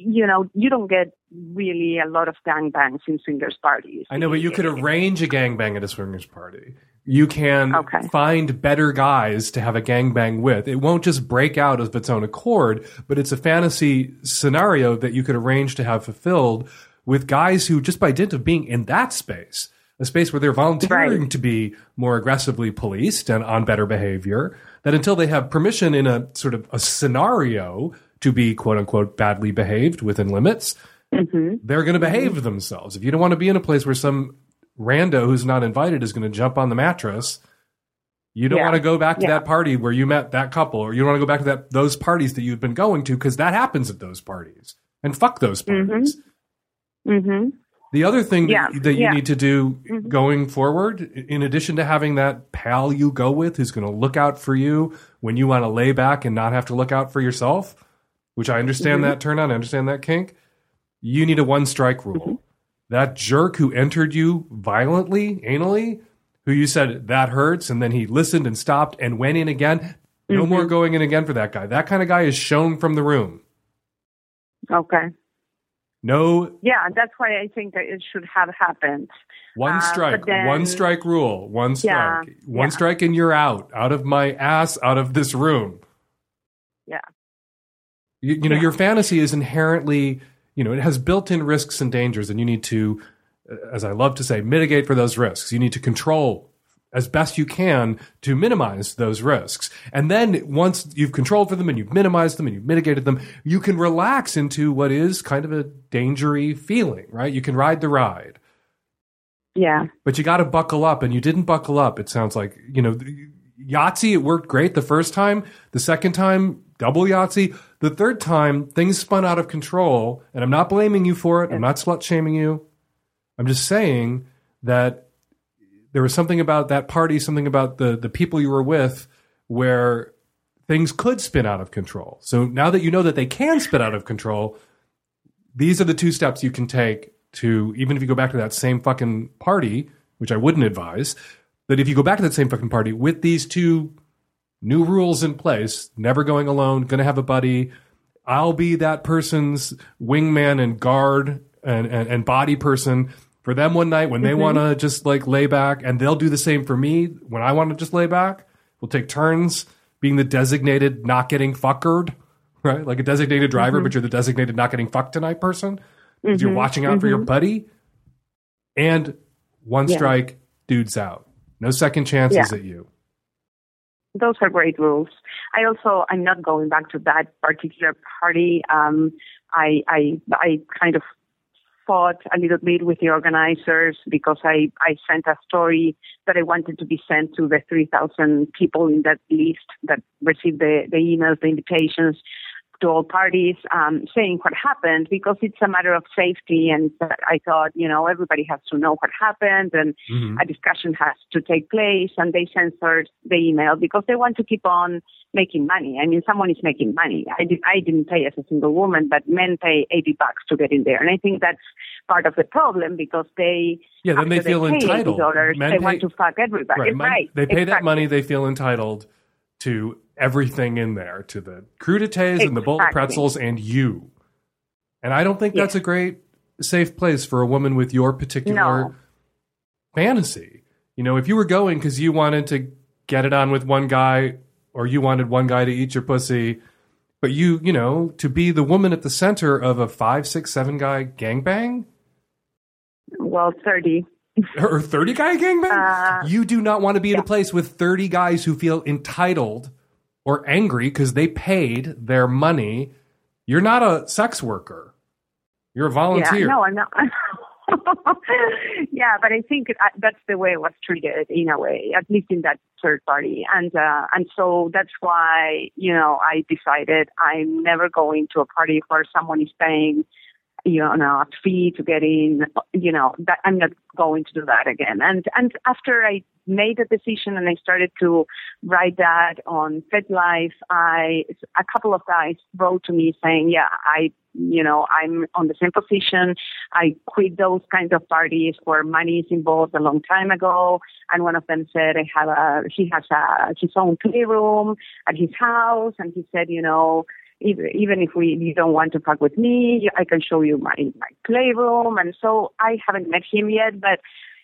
you know, you don't get really a lot of gangbangs in swingers parties. I know, but you could arrange a gangbang at a swingers party. You can Okay. find better guys to have a gangbang with. It won't just break out of its own accord, but it's a fantasy scenario that you could arrange to have fulfilled with guys who, just by dint of being in that space, a space where they're volunteering to be more aggressively policed and on better behavior, that until they have permission in a sort of a scenario to be quote unquote badly behaved within limits, Mm-hmm. they're going to behave themselves. If you don't want to be in a place where some rando who's not invited is going to jump on the mattress, you don't Yeah. want to go back to Yeah. that party where you met that couple, or you don't want to go back to that those parties that you've been going to because that happens at those parties. And fuck those parties. Mm-hmm. The other thing Yeah, that, that you need to do Mhm. going forward, in addition to having that pal you go with who's going to look out for you when you want to lay back and not have to look out for yourself, which I understand Mhm. that turn on, I understand that kink, you need a one strike rule. Mm-hmm. That jerk who entered you violently, anally, who you said that hurts, and then he listened and stopped and went in again. No Mhm. more going in again for that guy. That kind of guy is shown from the room. Okay. No Yeah, that's why I think that it should have happened. One Uh, strike, but then- one strike rule, one Yeah, strike, one yeah. strike, and you're out, out of my ass, out of this room. Yeah. You, you know, Yeah. your fantasy is inherently, you know, it has built-in risks and dangers, and you need to uh, as I love to say, mitigate for those risks. You need to control as best you can to minimize those risks. And then once you've controlled for them and you've minimized them and you've mitigated them, you can relax into what is kind of a dangery feeling, right? You can ride the ride. Yeah. But you got to buckle up and you didn't buckle up. It sounds like, you know, Yahtzee, it worked great the first time. The second time, double Yahtzee. The third time, things spun out of control. And I'm not blaming you for it. I'm not slut shaming you. I'm just saying that there was something about that party, something about the the people you were with, where things could spin out of control. So now that you know that they can spin out of control, these are the two steps you can take to even if you go back to that same fucking party, which I wouldn't advise, but if you go back to that same fucking party with these two new rules in place, never going alone, going to have a buddy, I'll be that person's wingman and guard and, and, and body person for them one night when they Mhm. want to just like lay back, and they'll do the same for me when I want to just lay back. We'll take turns being the designated not getting fuckered, right? Like a designated driver, Mhm. but you're the designated not getting fucked tonight person. 'cause You're Mhm. watching out for your Mhm. buddy. And one Yeah. strike, dude's out. No second chances Yeah. at you. Those are great rules. I also I'm not going back to that particular party. Um, I I I kind of fought a little bit with the organizers because I I sent a story that I wanted to be sent to the 3,000 people in that list that received the the emails, the invitations to all parties, um, saying what happened because it's a matter of safety. And I thought, you know, everybody has to know what happened and a discussion has to take place. And they censored the email because they want to keep on making money. I mean, someone is making money. I, did, I didn't pay as a single woman, but men pay 80 bucks to get in there. And I think that's part of the problem because they, Yeah, then they feel pay entitled. $80, Men they pay- want to fuck everybody. Right. Right. They pay that money, they feel entitled to everything in there, to the crudités and the bullet pretzels and you. And I don't think that's a great safe place for a woman with your particular No. fantasy. You know, if you were going because you wanted to get it on with one guy or you wanted one guy to eat your pussy, but you, you know, to be the woman at the center of a five, six, seven guy gangbang Well, 30. or 30 guy gangbang, Uh, you do not want to be in a place with 30 guys who feel entitled or angry because they paid their money. You're not a sex worker. You're a volunteer. Yeah, no, I'm not. yeah, but I think that's the way it was treated in a way, at least in that third party, and uh, and so that's why you know I decided I'm never going to a party where someone is paying you know a fee to get in. You know that I'm not going to do that again. And and after I made a decision and I started to write that on FetLife, I a couple of guys wrote to me saying, yeah, I you know I'm on the same position. I quit those kinds of parties where money is involved a long time ago. And one of them said, I have a he has a his own playroom at his house, and he said, you know. Even, even if we you don't want to fuck with me, I can show you my my playroom. And so I haven't met him yet, but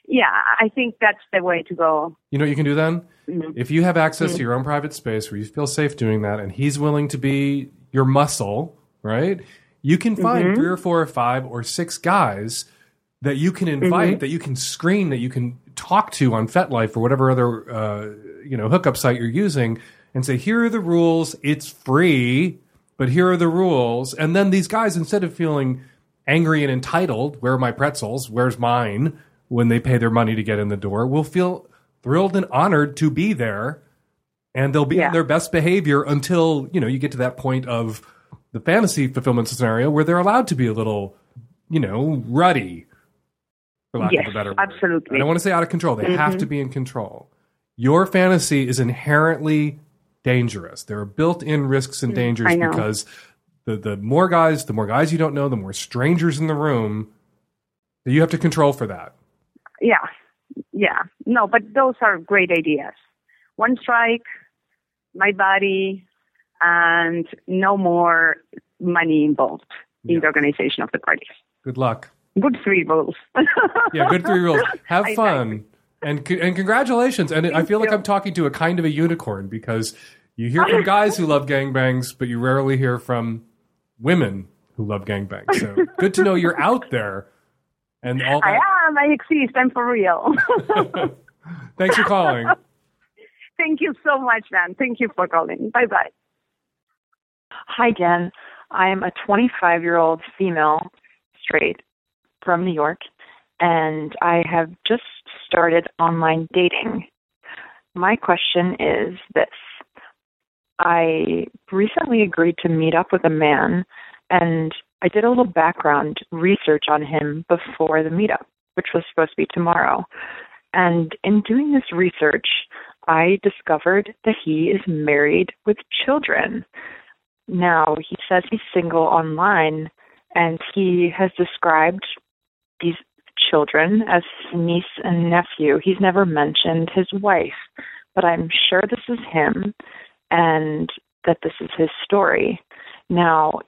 yeah, I think that's the way to go. You know what you can do then? Mhm. If you have access Mhm. to your own private space where you feel safe doing that and he's willing to be your muscle, right? You can find Mhm. three or four or five or six guys that you can invite, Mhm. that you can screen, that you can talk to on FetLife or whatever other uh, you know hookup site you're using, and say, "Here are the rules. It's free, but here are the rules." And then these guys, instead of feeling angry and entitled, "Where are my pretzels? Where's mine?" when they pay their money to get in the door, will feel thrilled and honored to be there, and they'll be Yeah. in their best behavior until you know you get to that point of the fantasy fulfillment scenario where they're allowed to be a little, you know, ruddy, for lack yes, of a better word. absolutely. I don't want to say out of control. They have Mhm. to be in control. Your fantasy is inherently dangerous. There are built-in risks and Mm, dangers because the the more guys, the more guys you don't know, the more strangers in the room. that You have to control for that. Yeah, yeah. No, but those are great ideas. One strike, my body, and no more money involved in the organization of the party. Good luck. Good three rules. Yeah, good three rules. Have fun. And and congratulations. And I feel like I'm talking to a kind of a unicorn because you hear from guys who love gangbangs, but you rarely hear from women who love gangbangs. So good to know you're out there And all I am. I exist. I'm for real. thanks for calling. Thank you so much, Dan. Thank you for calling. Bye bye. Hi, Jen. I'm a 25 year old female straight from New York, and I have just started online dating. My question is this I recently agreed to meet up with a man, and I did a little background research on him before the meetup, which was supposed to be tomorrow. And in doing this research, I discovered that he is married with children. Now, he says he's single online, and he has described these children as niece and nephew. He's never mentioned his wife, but I'm sure this is him and that this is his story. Now,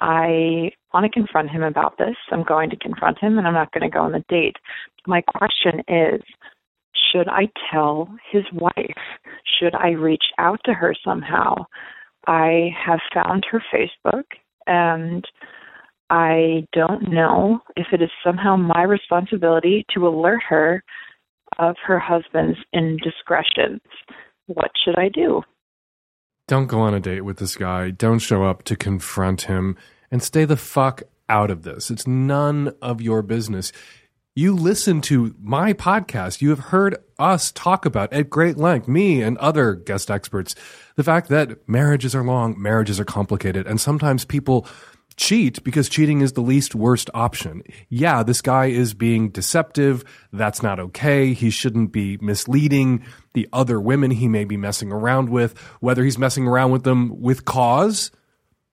I want to confront him about this. I'm going to confront him and I'm not going to go on the date. My question is should I tell his wife? Should I reach out to her somehow? I have found her Facebook and I don't know if it is somehow my responsibility to alert her of her husband's indiscretions. What should I do? Don't go on a date with this guy. Don't show up to confront him and stay the fuck out of this. It's none of your business. You listen to my podcast. You have heard us talk about at great length, me and other guest experts, the fact that marriages are long, marriages are complicated, and sometimes people cheat because cheating is the least worst option. Yeah, this guy is being deceptive. That's not okay. He shouldn't be misleading the other women he may be messing around with, whether he's messing around with them with cause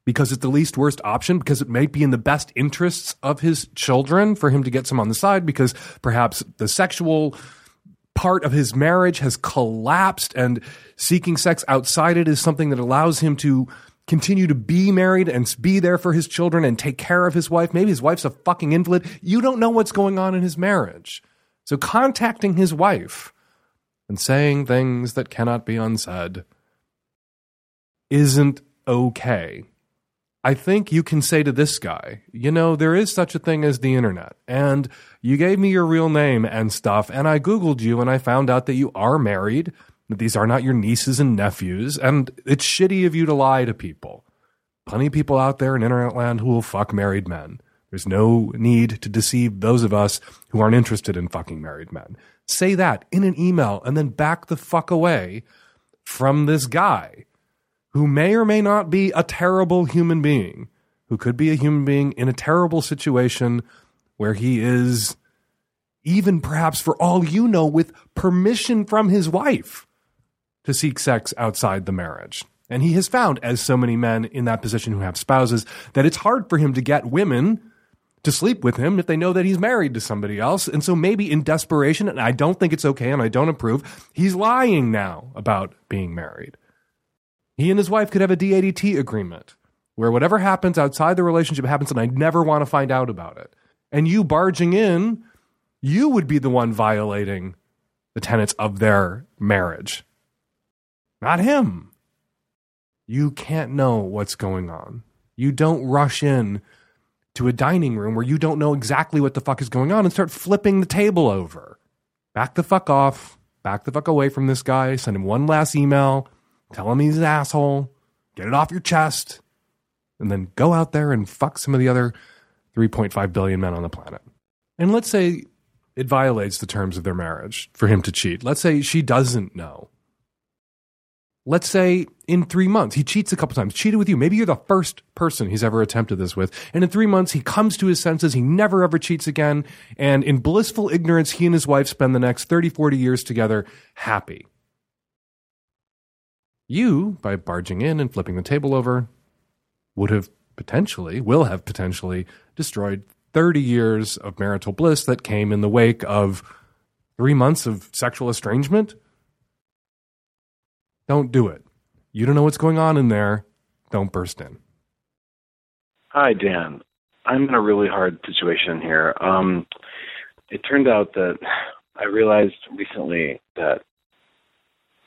because it's the least worst option because it might be in the best interests of his children for him to get some on the side because perhaps the sexual part of his marriage has collapsed and seeking sex outside it is something that allows him to continue to be married and be there for his children and take care of his wife. Maybe his wife's a fucking invalid. You don't know what's going on in his marriage. So contacting his wife and saying things that cannot be unsaid isn't okay. I think you can say to this guy, you know, there is such a thing as the internet, and you gave me your real name and stuff, and I Googled you and I found out that you are married, these are not your nieces and nephews, and it's shitty of you to lie to people. Plenty of people out there in internet land who will fuck married men. There's no need to deceive those of us who aren't interested in fucking married men. Say that in an email and then back the fuck away from this guy who may or may not be a terrible human being, who could be a human being in a terrible situation where he is, even perhaps for all you know, with permission from his wife to seek sex outside the marriage. And he has found, as so many men in that position who have spouses, that it's hard for him to get women to sleep with him if they know that he's married to somebody else. And so maybe in desperation, and I don't think it's okay and I don't approve, he's lying now about being married. He and his wife could have a DADT agreement where whatever happens outside the relationship happens and I never want to find out about it. And you barging in, you would be the one violating the tenets of their marriage, not him. You can't know what's going on. You don't rush in to a dining room where you don't know exactly what the fuck is going on and start flipping the table over. Back the fuck off. Back the fuck away from this guy. Send him one last email. Tell him he's an asshole. Get it off your chest. And then go out there and fuck some of the other 3.5 billion men on the planet. And let's say it violates the terms of their marriage for him to cheat. Let's say she doesn't know. Let's say in three months, he cheats a couple times, cheated with you. Maybe you're the first person he's ever attempted this with. And in three months, he comes to his senses. He never ever cheats again. And in blissful ignorance, he and his wife spend the next 30, 40 years together happy. You, by barging in and flipping the table over, would have potentially, will have potentially destroyed 30 years of marital bliss that came in the wake of three months of sexual estrangement. Don't do it. You don't know what's going on in there. Don't burst in. Hi, Dan. I'm in a really hard situation here. Um, it turned out that I realized recently that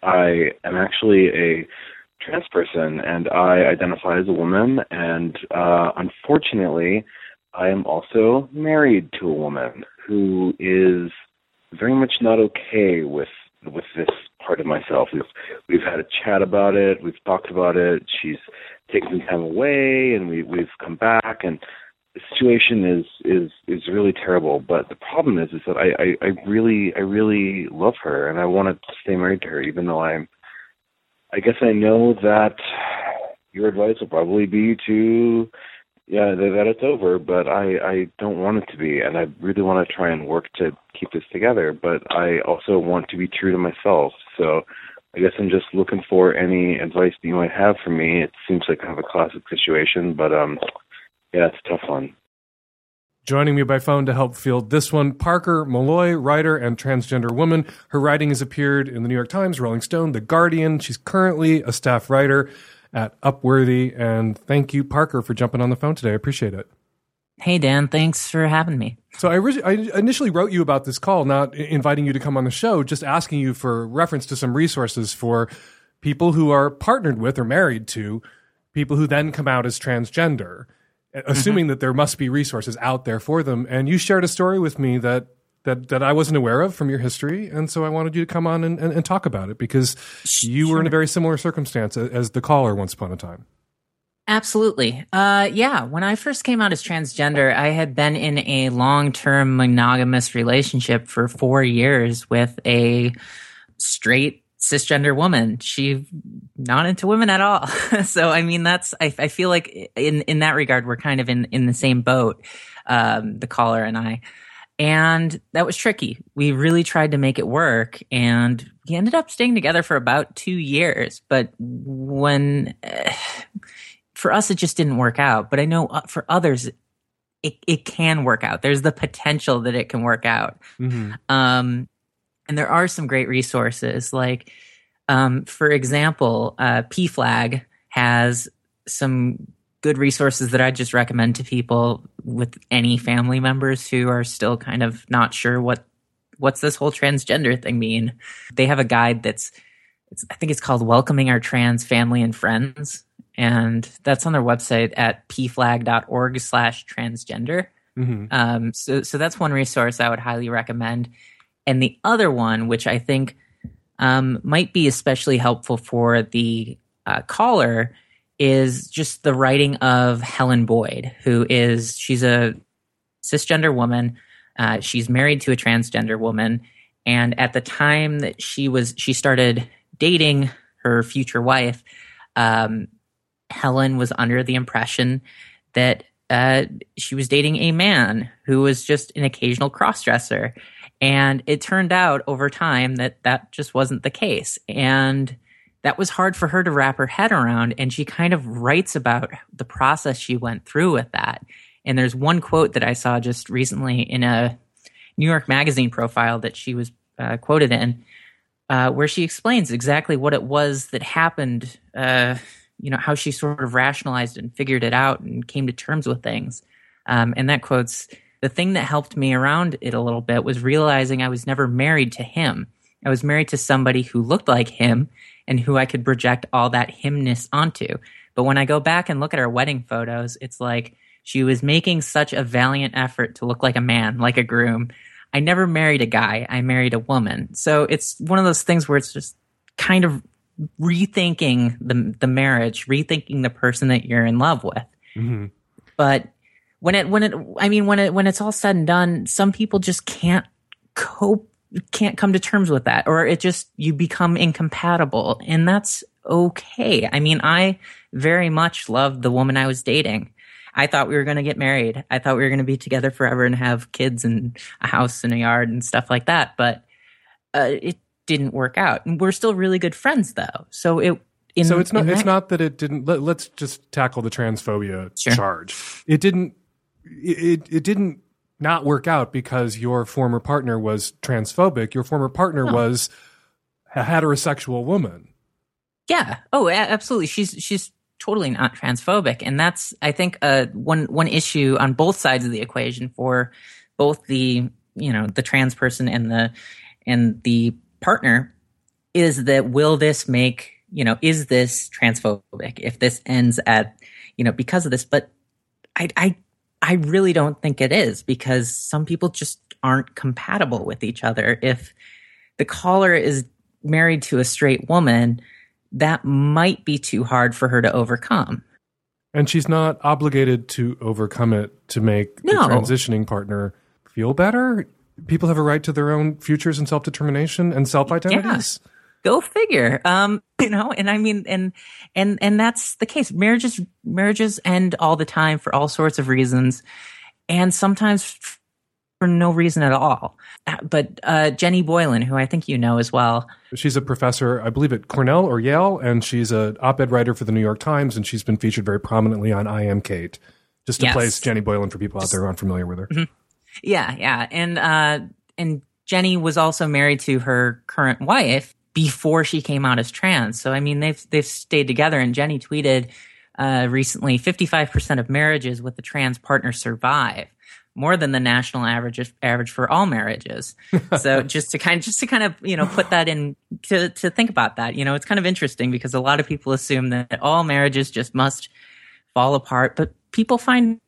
I am actually a trans person and I identify as a woman. And uh, unfortunately, I am also married to a woman who is very much not okay with with this part of myself. We've we've had a chat about it. We've talked about it. She's taken some time away, and we we've come back, and the situation is is is really terrible. But the problem is, is that I I, I really I really love her, and I want to stay married to her, even though I'm. I guess I know that your advice will probably be to yeah that, it's over but i i don't want it to be and i really want to try and work to keep this together but i also want to be true to myself so i guess i'm just looking for any advice that you might have for me it seems like kind of a classic situation but um yeah it's a tough one Joining me by phone to help field this one, Parker Molloy, writer and transgender woman. Her writing has appeared in the New York Times, Rolling Stone, The Guardian. She's currently a staff writer at Upworthy. And thank you, Parker, for jumping on the phone today. I appreciate it. Hey, Dan, thanks for having me. So I, I initially wrote you about this call, not inviting you to come on the show, just asking you for reference to some resources for people who are partnered with or married to people who then come out as transgender, assuming mm-hmm. that there must be resources out there for them. And you shared a story with me that that that I wasn't aware of from your history, and so I wanted you to come on and, and, and talk about it because you were in a very similar circumstance as the caller once upon a time. Absolutely. Uh, yeah. When I first came out as transgender, I had been in a long term monogamous relationship for four years with a straight cisgender woman. She not into women at all. so, I mean, that's, I, I, feel like in, in that regard, we're kind of in, in the same boat, um, the caller and I. And that was tricky. We really tried to make it work and we ended up staying together for about two years. But when, uh, for us, it just didn't work out. But I know uh, for others, it, it can work out. There's the potential that it can work out. Mm-hmm. Um, and there are some great resources. Like, um, for example, uh, PFLAG has some good resources that I just recommend to people with any family members who are still kind of not sure what what's this whole transgender thing mean. They have a guide that's I think it's called Welcoming Our Trans Family and Friends, and that's on their website at pflag.org slash transgender. Mm-hmm. Um, so, so that's one resource I would highly recommend. And the other one, which I think um, might be especially helpful for the uh, caller, is just the writing of Helen Boyd, who is she's a cisgender woman. Uh, she's married to a transgender woman, and at the time that she was she started dating her future wife, um, Helen was under the impression that uh, she was dating a man who was just an occasional crossdresser. And it turned out over time that that just wasn't the case. And that was hard for her to wrap her head around. And she kind of writes about the process she went through with that. And there's one quote that I saw just recently in a New York Magazine profile that she was uh, quoted in, uh, where she explains exactly what it was that happened, uh, you know, how she sort of rationalized and figured it out and came to terms with things. Um, and that quotes, the thing that helped me around it a little bit was realizing I was never married to him. I was married to somebody who looked like him and who I could project all that himness onto. But when I go back and look at our wedding photos, it's like she was making such a valiant effort to look like a man, like a groom. I never married a guy, I married a woman. So it's one of those things where it's just kind of rethinking the the marriage, rethinking the person that you're in love with. Mm-hmm. But when it when it I mean when it when it's all said and done, some people just can't cope can't come to terms with that or it just you become incompatible and that's okay. I mean, I very much loved the woman I was dating. I thought we were going to get married. I thought we were going to be together forever and have kids and a house and a yard and stuff like that, but uh, it didn't work out. And we're still really good friends though. So it in, so it's not it's not that it didn't let, us just tackle the transphobia sure. charge. It didn't it, it didn't not work out because your former partner was transphobic. Your former partner was a heterosexual woman. Yeah. Oh, absolutely. She's she's totally not transphobic, and that's I think uh, one one issue on both sides of the equation for both the you know the trans person and the and the partner is that will this make you know is this transphobic if this ends at you know because of this but I I I really don't think it is because some people just aren't compatible with each other. If the caller is married to a straight woman, that might be too hard for her to overcome. And she's not obligated to overcome it to make No. the transitioning partner feel better. People have a right to their own futures and self determination and self identities. Go figure. Um, you know, and I mean, and and and that's the case. Marriages marriages end all the time for all sorts of reasons, and sometimes for no reason at all. Uh, But uh, Jenny Boylan, who I think you know as well, She's a professor, I believe, at Cornell or Yale, and she's an op-ed writer for the New York Times, and she's been featured very prominently on I Am Cait. Just to Yes. place Jenny Boylan for people out there who aren't familiar with her. Yeah, yeah, and uh, and Jenny was also married to her current wife before she came out as trans. So I mean, they've they've stayed together. And Jenny tweeted uh, recently, fifty five percent of marriages with a trans partner survive. More than the national average average for all marriages. So just to kind just to kind of you know put that in to to think about that. You know, it's kind of interesting because a lot of people assume that all marriages just must fall apart, but people find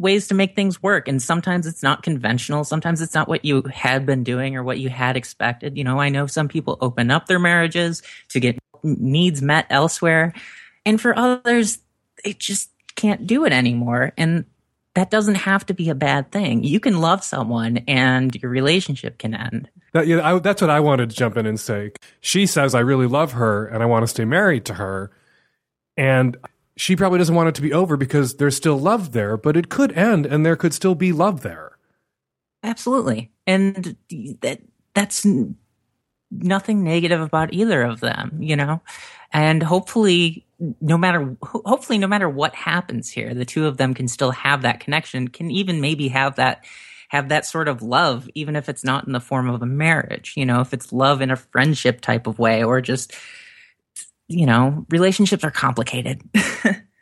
ways to make things work. And sometimes it's not conventional. Sometimes it's not what you had been doing or what you had expected. You know i know some people open up their marriages to get needs met elsewhere. And for others they just can't do it anymore. And that doesn't have to be a bad thing. You can love someone and your relationship can end. That, yeah, I, that's what I wanted to jump in and say. She says, I really love her and I want to stay married to her. And she probably doesn't want it to be over because there's still love there, but it could end and there could still be love there. Absolutely. And that that's nothing negative about either of them, you know? And hopefully no matter hopefully no matter what happens here, the two of them can still have that connection, can even maybe have that have that sort of love even if it's not in the form of a marriage, you know, if it's love in a friendship type of way or just you know, relationships are complicated.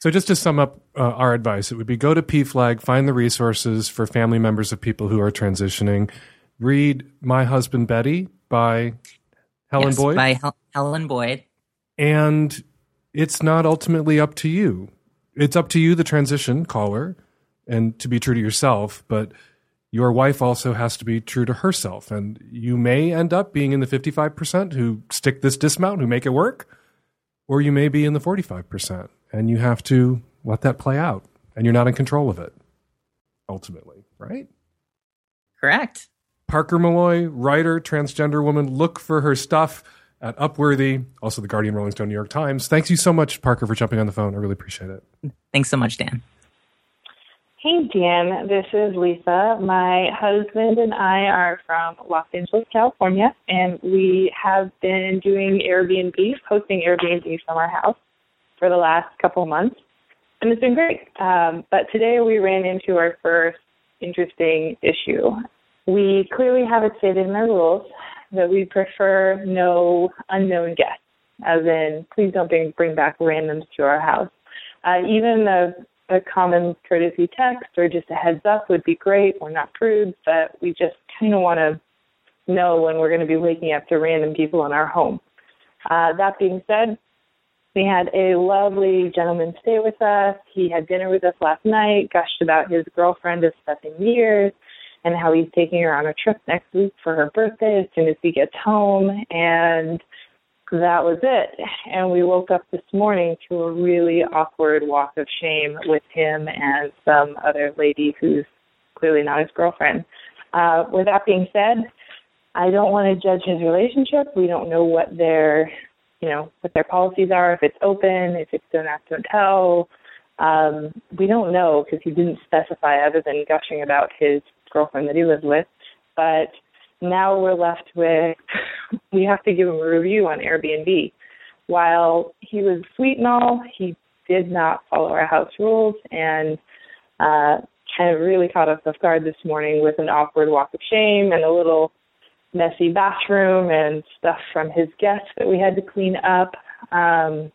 So just to sum up uh, our advice, it would be go to PFLAG, find the resources for family members of people who are transitioning. Read My Husband Betty by Helen Yes, Boyd. by Hel- Helen Boyd. and it's not ultimately up to you. It's up to you, the transition caller, and to be true to yourself, but your wife also has to be true to herself. And you may end up being in the 55% who stick this dismount, who make it work, or you may be in the 45%, and you have to let that play out, and you're not in control of it, ultimately, right? Correct. Parker Molloy, writer, transgender woman. Look for her stuff at Upworthy, also the Guardian, Rolling Stone, New York Times. Thanks you so much, Parker, for jumping on the phone. I really appreciate it. Thanks so much, Dan. Hey, Dan. This is Lisa. My husband and I are from Los Angeles, California, and we have been doing Airbnb, hosting Airbnb from our house for the last couple months, and it's been great. Um, but today we ran into our first interesting issue. We clearly have it stated in our rules that we prefer no unknown guests, as in, please don't bring, back randoms to our house. Uh, even a, a common courtesy text or just a heads up would be great. We're not prudes, but we just kind of want to know when we're going to be waking up to random people in our home. Uh, that being said, we had a lovely gentleman stay with us. He had dinner with us last night, gushed about his girlfriend of seven years and how he's taking her on a trip next week for her birthday as soon as he gets home. And that was it. And we woke up this morning to a really awkward walk of shame with him and some other lady who's clearly not his girlfriend. Uh, with that being said, I don't want to judge his relationship. We don't know what their, you know, what their policies are. If it's open, if it's don't ask, don't tell. Um, we don't know because he didn't specify other than gushing about his girlfriend that he lives with. But now we're left with we have to give him a review on Airbnb. While he was sweet and all, he did not follow our house rules and uh kind of really caught us off guard this morning with an awkward walk of shame and a little messy bathroom and stuff from his guests that we had to clean up. Um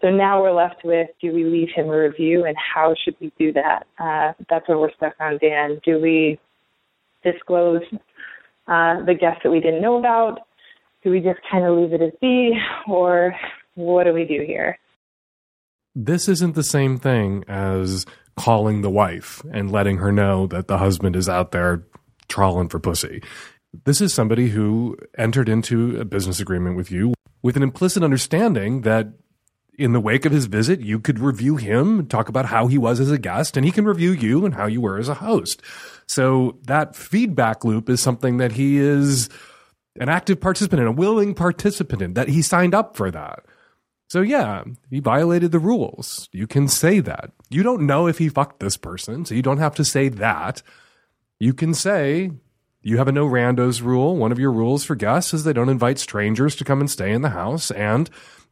so now we're left with do we leave him a review and how should we do that? Uh, that's where we're stuck on, Dan. Do we disclose uh, the guests that we didn't know about? Do we just kind of leave it as be? Or what do we do here? This isn't the same thing as calling the wife and letting her know that the husband is out there trawling for pussy. This is somebody who entered into a business agreement with you with an implicit understanding that in the wake of his visit, you could review him, talk about how he was as a guest, and he can review you and how you were as a host. So that feedback loop is something that he is an active participant in, a willing participant in, that he signed up for that. So yeah, he violated the rules. You can say that. You don't know if he fucked this person, so you don't have to say that. You can say you have a no randos rule. One of your rules for guests is they don't invite strangers to come and stay in the house. And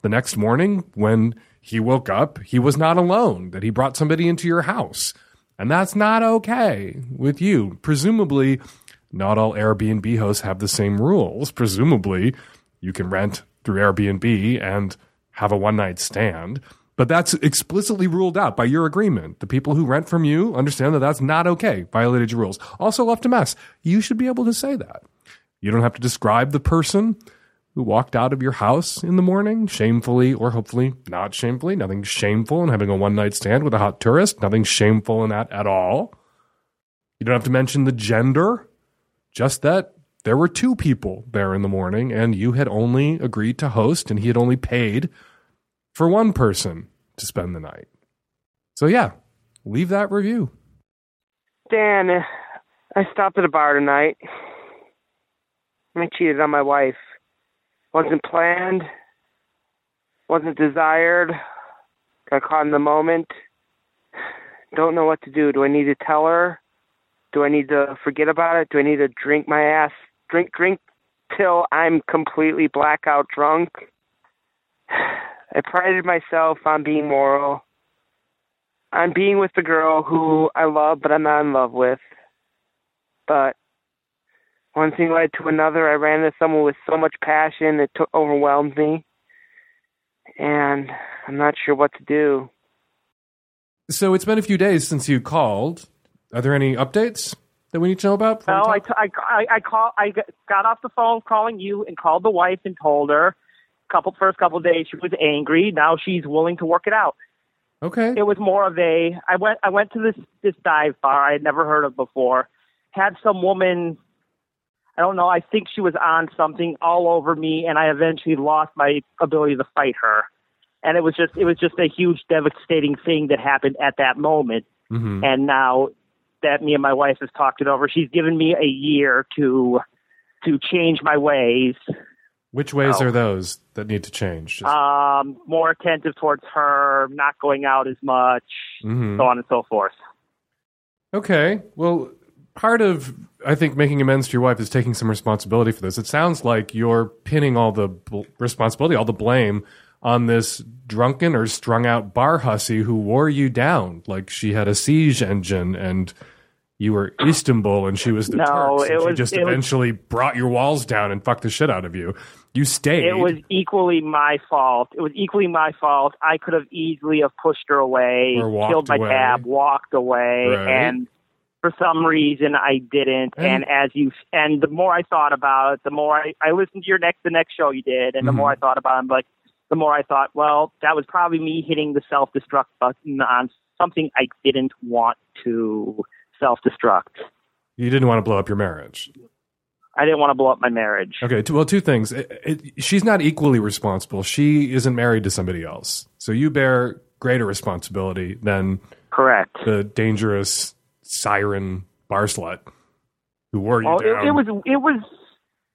the next morning, when he woke up, he was not alone, that he brought somebody into your house. And that's not okay with you. Presumably, not all Airbnb hosts have the same rules. Presumably, you can rent through Airbnb and have a one night stand. But that's explicitly ruled out by your agreement. The people who rent from you understand that that's not okay, violated your rules. Also left a mess. You should be able to say that. You don't have to describe the person who walked out of your house in the morning, shamefully or hopefully not shamefully. Nothing shameful in having a one night stand with a hot tourist. Nothing shameful in that at all. You don't have to mention the gender, just that there were two people there in the morning and you had only agreed to host and he had only paid for one person to spend the night. So, yeah, leave that review. Dan, I stopped at a bar tonight. I cheated on my wife. Wasn't planned. Wasn't desired. Got caught in the moment. Don't know what to do. Do I need to tell her? Do I need to forget about it? Do I need to drink my ass? Drink, drink till I'm completely blackout drunk? I prided myself on being moral, on being with the girl who I love but I'm not in love with. But one thing led to another. I ran into someone with so much passion it took, overwhelmed me, and I'm not sure what to do. So it's been a few days since you called. Are there any updates that we need to know about? No, I, t- I, I, I call. I got off the phone calling you and called the wife and told her. Couple first couple of days she was angry. Now she's willing to work it out. Okay. It was more of a. I went. I went to this this dive bar I had never heard of before. Had some woman. I don't know. I think she was on something all over me, and I eventually lost my ability to fight her. And it was just. It was just a huge, devastating thing that happened at that moment. Mm-hmm. And now that me and my wife has talked it over, she's given me a year to to change my ways. Which ways are those that need to change? Just- Um, more attentive towards her, not going out as much, Mhm. so on and so forth. Okay. Well, part of I think making amends to your wife is taking some responsibility for this. It sounds like you're pinning all the bl- responsibility, all the blame on this drunken or strung out bar hussy who wore you down like she had a siege engine and you were Istanbul and she was the No, Turks. and she was- just it was- eventually brought your walls down and fucked the shit out of you. You stayed. It was equally my fault. It was equally my fault. I could have easily have pushed her away, killed my away. cab, walked away, Right. and for some reason I didn't. And- And, as you and the more I thought about it, the more I, I listened to your next the next show you did, and the Mhm. more I thought about it, I'm like, the more I thought, well, that was probably me hitting the self destruct button on something I didn't want to self destruct. you didn't want to blow up your marriage. I didn't want to blow up my marriage. Okay, well, two things. It, it, she's not equally responsible. She isn't married to somebody else, so you bear greater responsibility than correct the dangerous siren bar slut who wore you Well, down. it, it was it was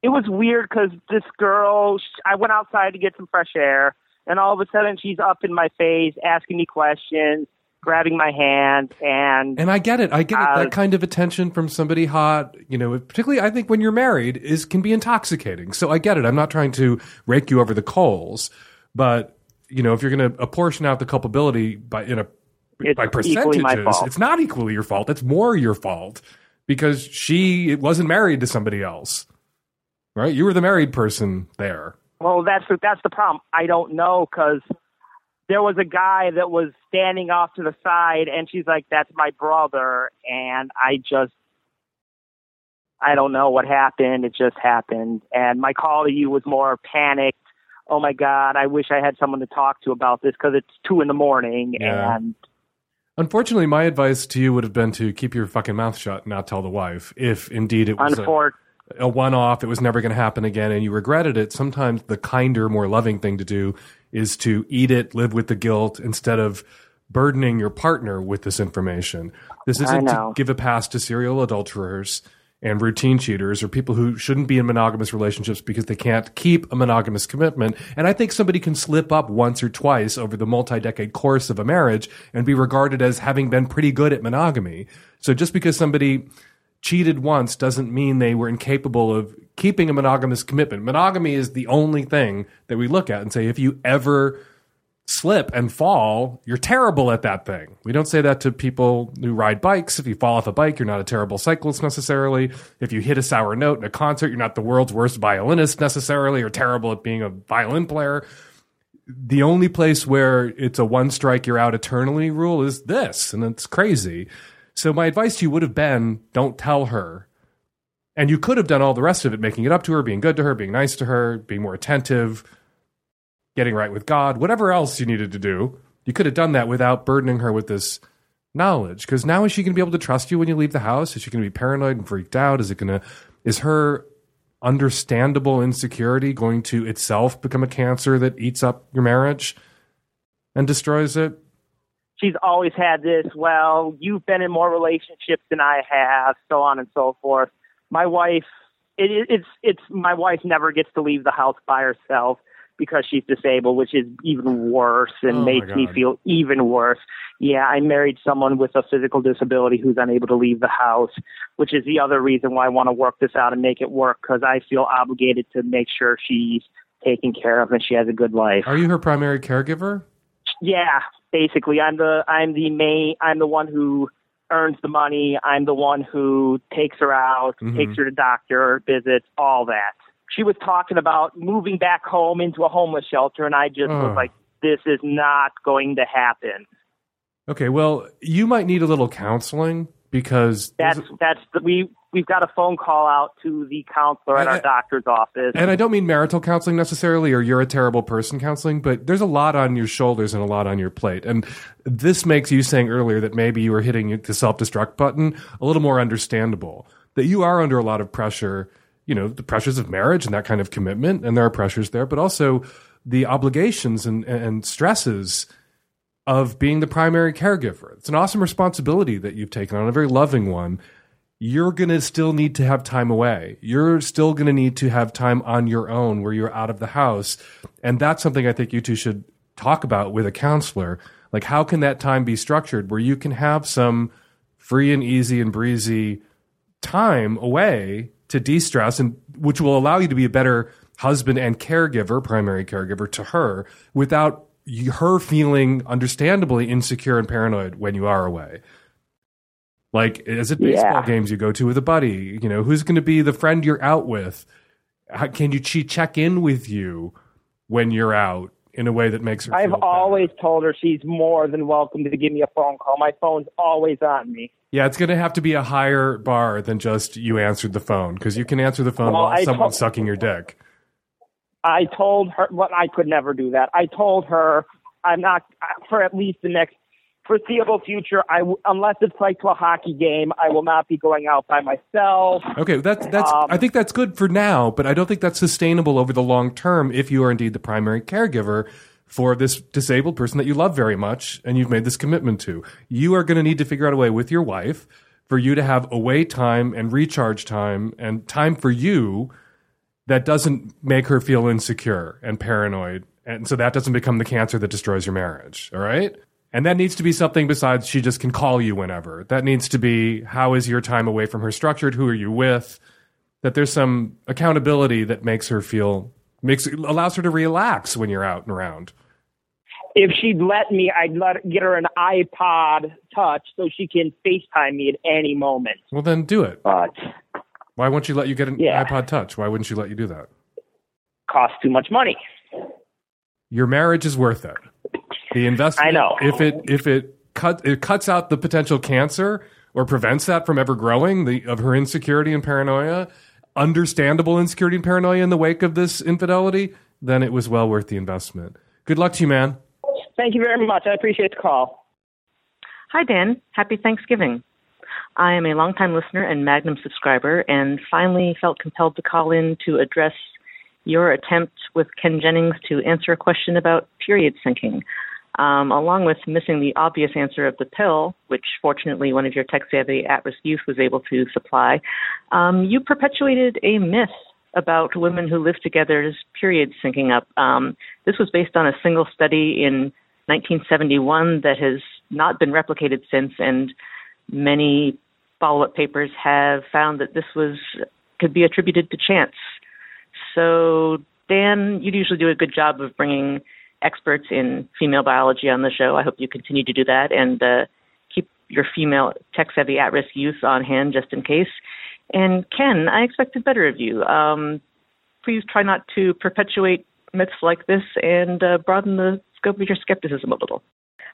it was weird because this girl, I went outside to get some fresh air, and all of a sudden she's up in my face, asking me questions, grabbing my hand, and and I get it. I get it. Uh, That kind of attention from somebody hot, you know, particularly I think when you're married, is can be intoxicating. So I get it. I'm not trying to rake you over the coals, but you know, if you're going to apportion out the culpability by in a It's by percentages, it's not equally your fault. It's more your fault because she wasn't married to somebody else, right? You were the married person there. well, that's the, that's the problem. I don't know because there was a guy that was standing off to the side, and she's like, "That's my brother," and I just. I don't know what happened. It just happened. And my call to you was more panicked. Oh my God, I wish I had someone to talk to about this because it's two in the morning Yeah. and Unfortunately, my advice to you would have been to keep your fucking mouth shut and not tell the wife. If indeed it was a, Unfor- a one off, it was never going to happen again, and you regretted it, sometimes the kinder, more loving thing to do is to eat it, live with the guilt, instead of burdening your partner with this information. This isn't to give a pass to serial adulterers and routine cheaters or people who shouldn't be in monogamous relationships because they can't keep a monogamous commitment. And I think somebody can slip up once or twice over the multi-decade course of a marriage and be regarded as having been pretty good at monogamy. So just because somebody cheated once doesn't mean they were incapable of keeping a monogamous commitment. Monogamy is the only thing that we look at and say if you ever slip and fall, you're terrible at that thing. We don't say that to people who ride bikes. If you fall off a bike, you're not a terrible cyclist necessarily. If you hit a sour note in a concert, you're not the world's worst violinist necessarily or terrible at being a violin player. The only place where it's a one strike you're out eternally rule is this, and it's crazy. So my advice to you would have been don't tell her. And you could have done all the rest of it, making it up to her, being good to her, being nice to her, being more attentive, getting right with God, whatever else you needed to do. You could have done that without burdening her with this knowledge. Because now is she going to be able to trust you when you leave the house? Is she going to be paranoid and freaked out? Is it going to, is her understandable insecurity going to itself become a cancer that eats up your marriage and destroys it? she's always had this. Well, you've been in more relationships than I have, so on and so forth. My wife, it, it, it's it's my wife never gets to leave the house by herself because she's disabled, which is even worse and Oh, makes me feel even worse. Yeah, I married someone with a physical disability who's unable to leave the house, which is the other reason why I want to work this out and make it work because I feel obligated to make sure she's taken care of and she has a good life. Are you her primary caregiver? Yeah, basically, I'm the I'm the main I'm the one who earns the money. I'm the one who takes her out, Mhm. takes her to doctor visits, all that. She was talking about moving back home into a homeless shelter, and I just Oh. was like, "This is not going to happen." Okay, well, you might need a little counseling because That's that's the, we we've got a phone call out to the counselor at our doctor's office. And I don't mean marital counseling necessarily or you're a terrible person counseling, but there's a lot on your shoulders and a lot on your plate. And this makes you saying earlier that maybe you were hitting the self destruct button a little more understandable. That you are under a lot of pressure, you know, the pressures of marriage and that kind of commitment, and there are pressures there, but also the obligations and, and stresses of being the primary caregiver. It's an awesome responsibility that you've taken on, a very loving one you're going to still need to have time away. You're still going to need to have time on your own where you're out of the house. And that's something I think you two should talk about with a counselor. Like, how can that time be structured where you can have some free and easy and breezy time away to de stress, and which will allow you to be a better husband and caregiver, primary caregiver to her, without her feeling understandably insecure and paranoid when you are away. Like, is it baseball Yeah. games you go to with a buddy? You know, who's going to be the friend you're out with? How, can you she check in with you when you're out in a way that makes her I've always told her she's more than welcome to give me a phone call. My phone's always on me. Yeah, it's going to have to be a higher bar than just you answered the phone because you can answer the phone Well, while I someone's told- sucking your dick. I told her, well, I could never do that. I told her I'm not for at least the next foreseeable future. I w- unless it's like to a hockey game, I will not be going out by myself. Okay, that's that's. Um, I think that's good for now, but I don't think that's sustainable over the long term if you are indeed the primary caregiver for this disabled person that you love very much and you've made this commitment to. You are going to need to figure out a way with your wife for you to have away time and recharge time and time for you that doesn't make her feel insecure and paranoid. And so that doesn't become the cancer that destroys your marriage. All right. And that needs to be something besides she just can call you whenever. That needs to be how is your time away from her structured? Who are you with? That there's some accountability that makes her feel, makes, allows her to relax when you're out and around. If she'd let me, I'd let get her an iPod Touch so she can FaceTime me at any moment. Well, then do it. But Why won't she let you get an Yeah. iPod Touch? Why wouldn't she let you do that? costs too much money. Your marriage is worth it. The investment. I know. If it if it cut it cuts out the potential cancer or prevents that from ever growing, the of her insecurity and paranoia, understandable insecurity and paranoia in the wake of this infidelity, then it was well worth the investment. Good luck to you, man. Thank you very much. I appreciate the call. Hi, Dan. Happy Thanksgiving. I am a longtime listener and Magnum subscriber and finally felt compelled to call in to address your attempt with Ken Jennings to answer a question about period syncing. Um, along with missing the obvious answer of the pill, which fortunately one of your tech savvy at risk youth was able to supply, um, you perpetuated a myth about women who live together's periods syncing up. Um, this was based on a single study in 1971 that has not been replicated since, and many follow-up papers have found that this was could be attributed to chance. So, Dan, you'd usually do a good job of bringing experts in female biology on the show. I hope you continue to do that and uh, keep your female tech-savvy at-risk youth on hand just in case. And Ken, I expected better of you. Um, please try not to perpetuate myths like this and uh, broaden the scope of your skepticism a little.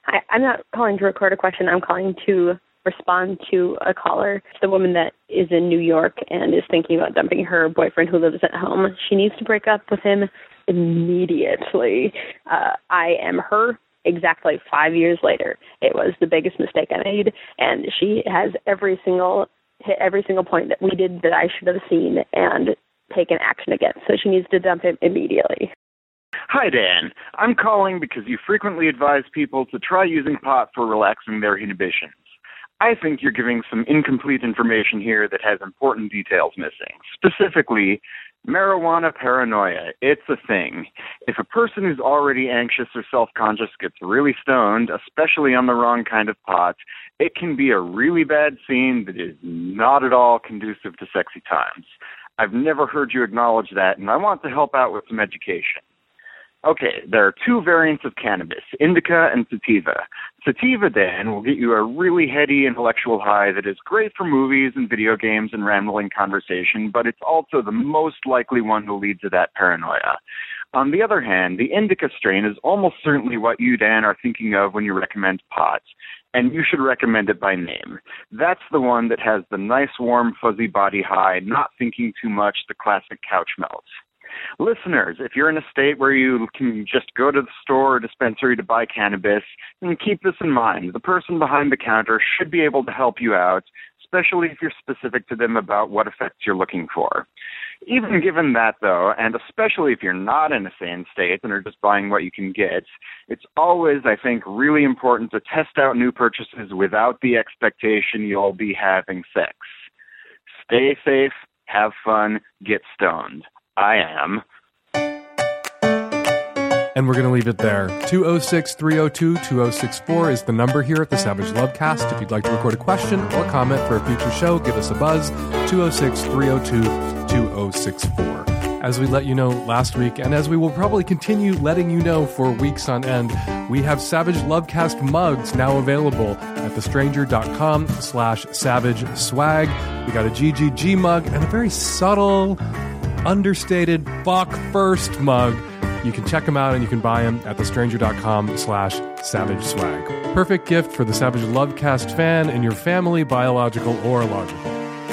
Hi, I'm not calling to record a question. I'm calling to respond to a caller, the woman that is in New York and is thinking about dumping her boyfriend who lives at home. She needs to break up with him immediately. Uh, I am her exactly five years later. It was the biggest mistake I made, and she has every single hit every single point that we did that I should have seen and taken action against. So she needs to dump him immediately. Hi, Dan. I'm calling because you frequently advise people to try using pot for relaxing their inhibitions. I think you're giving some incomplete information here that has important details missing. Specifically, marijuana paranoia. It's a thing. If a person who's already anxious or self conscious gets really stoned, especially on the wrong kind of pot, it can be a really bad scene that is not at all conducive to sexy times. I've never heard you acknowledge that, and I want to help out with some education. Okay, there are two variants of cannabis, indica and sativa. Sativa, Dan, will get you a really heady intellectual high that is great for movies and video games and rambling conversation, but it's also the most likely one to lead to that paranoia. On the other hand, the indica strain is almost certainly what you, Dan, are thinking of when you recommend pot, and you should recommend it by name. That's the one that has the nice, warm, fuzzy body high, not thinking too much, the classic couch melt. Listeners, if you're in a state where you can just go to the store or dispensary to buy cannabis, then keep this in mind. The person behind the counter should be able to help you out, especially if you're specific to them about what effects you're looking for. Even given that, though, and especially if you're not in a sane state and are just buying what you can get, it's always, I think, really important to test out new purchases without the expectation you'll be having sex. Stay safe, have fun, get stoned. I am. And we're going to leave it there. 206 302 2064 is the number here at the Savage Lovecast. If you'd like to record a question or comment for a future show, give us a buzz 206 302 2064. As we let you know last week, and as we will probably continue letting you know for weeks on end, we have Savage Lovecast mugs now available at thestranger.com slash savage swag. We got a GGG mug and a very subtle understated Bach First mug. You can check them out and you can buy them at thestranger.com slash savage swag. Perfect gift for the Savage Lovecast fan and your family, biological or logical.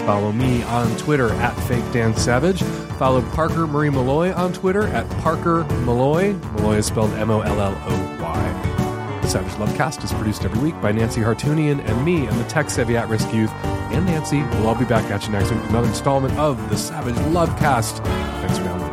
Follow me on Twitter at Fake Dan Savage. Follow Parker Marie Molloy on Twitter at Parker Molloy. Molloy is spelled M O L L O Y. The Savage Lovecast is produced every week by Nancy Hartunian and me and the tech savvy at risk youth. And Nancy we'll all be back at you next week with another installment of the Savage Lovecast. Thanks for downloading.